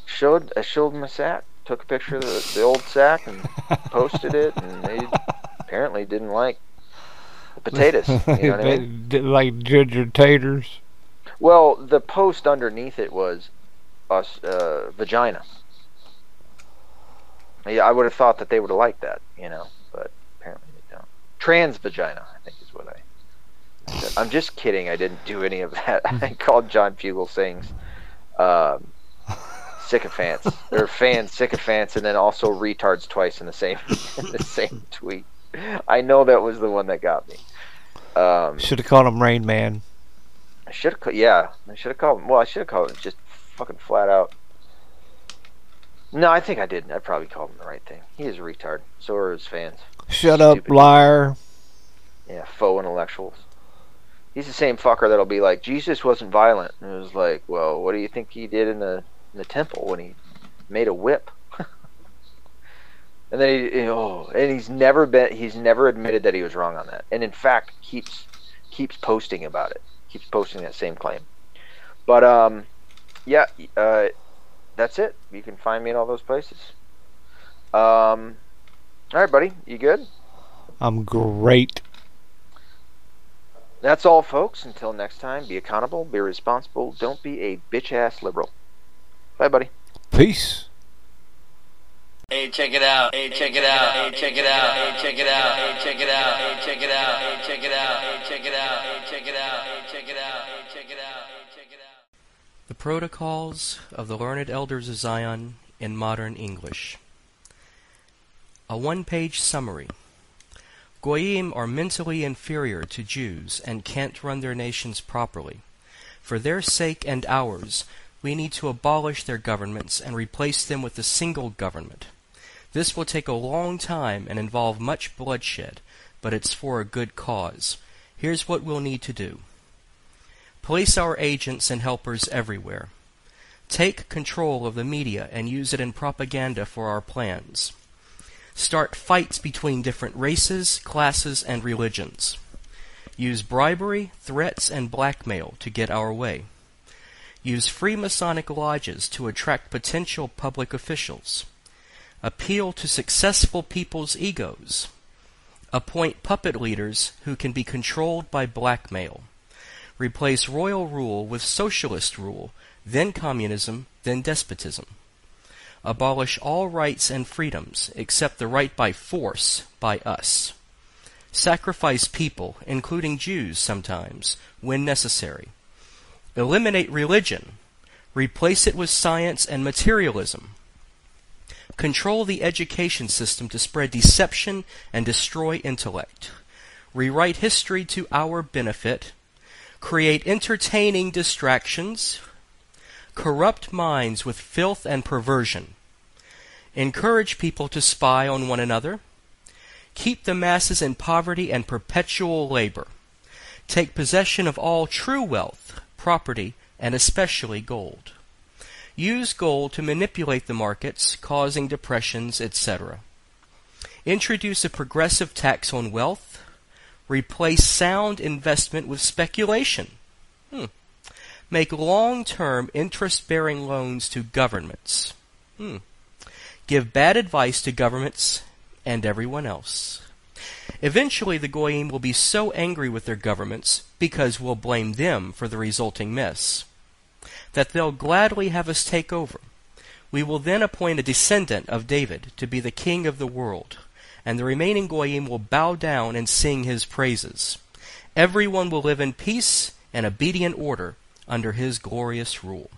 Showed I showed him a sack. Took a picture of the, the old sack and [laughs] posted it, and they [laughs] apparently didn't like the potatoes. You know what I [laughs] mean? Like ginger taters. Well, the post underneath it was us uh, vagina. Yeah, I would have thought that they would have liked that, you know, but apparently they don't. Trans vagina, I think is what I. said. I'm just kidding. I didn't do any of that. [laughs] I called John Fugelsang's um, sycophants. They're fans sycophants, and then also retards twice in the same [laughs] in the same tweet. I know that was the one that got me. Um, Should have called him Rain Man. I should have, yeah, I should have called him. Well, I should have called him just fucking flat out. No, I think I didn't. I probably called him the right thing. He is a retard. So are his fans. Shut up, Stupid. liar. Yeah, faux intellectuals. He's the same fucker that'll be like, Jesus wasn't violent. And it was like, well, what do you think he did in the in the temple when he made a whip? [laughs] and then he, oh, and he's never been, he's never admitted that he was wrong on that. And in fact, keeps keeps posting about it. Keeps posting that same claim. But um, yeah, uh, that's it. You can find me in all those places. Um, all right, buddy, you good? I'm great. That's all, folks. Until next time, be accountable, be responsible, don't be a bitch ass liberal. Bye, buddy. Peace. Hey, check it out. Hey, check it out. Hey, check it out. Hey, check it out. Hey, check it out. Hey, check it out. Hey, check it out. Hey, check it out. Hey, check it out. Hey, check it out. Hey, check it out. Hey, check it out. The Protocols of the Learned Elders of Zion in Modern English. A one page summary. Goyim are mentally inferior to Jews and can't run their nations properly. For their sake and ours, we need to abolish their governments and replace them with a single government. This will take a long time and involve much bloodshed, but it's for a good cause. Here's what we'll need to do. Place our agents and helpers everywhere. Take control of the media and use it in propaganda for our plans. Start fights between different races, classes, and religions. Use bribery, threats, and blackmail to get our way. Use free Masonic lodges to attract potential public officials. Appeal to successful people's egos. Appoint puppet leaders who can be controlled by blackmail replace royal rule with socialist rule, then communism, then despotism. Abolish all rights and freedoms except the right by force by us. Sacrifice people, including Jews sometimes, when necessary. Eliminate religion. Replace it with science and materialism. Control the education system to spread deception and destroy intellect. Rewrite history to our benefit create entertaining distractions, corrupt minds with filth and perversion, encourage people to spy on one another, keep the masses in poverty and perpetual labor, take possession of all true wealth, property, and especially gold. Use gold to manipulate the markets, causing depressions, etc. Introduce a progressive tax on wealth, Replace sound investment with speculation. Hmm. Make long term interest bearing loans to governments. Hmm. Give bad advice to governments and everyone else. Eventually, the Goyim will be so angry with their governments, because we'll blame them for the resulting mess, that they'll gladly have us take over. We will then appoint a descendant of David to be the king of the world, and the remaining Goyim will bow down and sing his praises. Everyone will live in peace and obedient order under his glorious rule.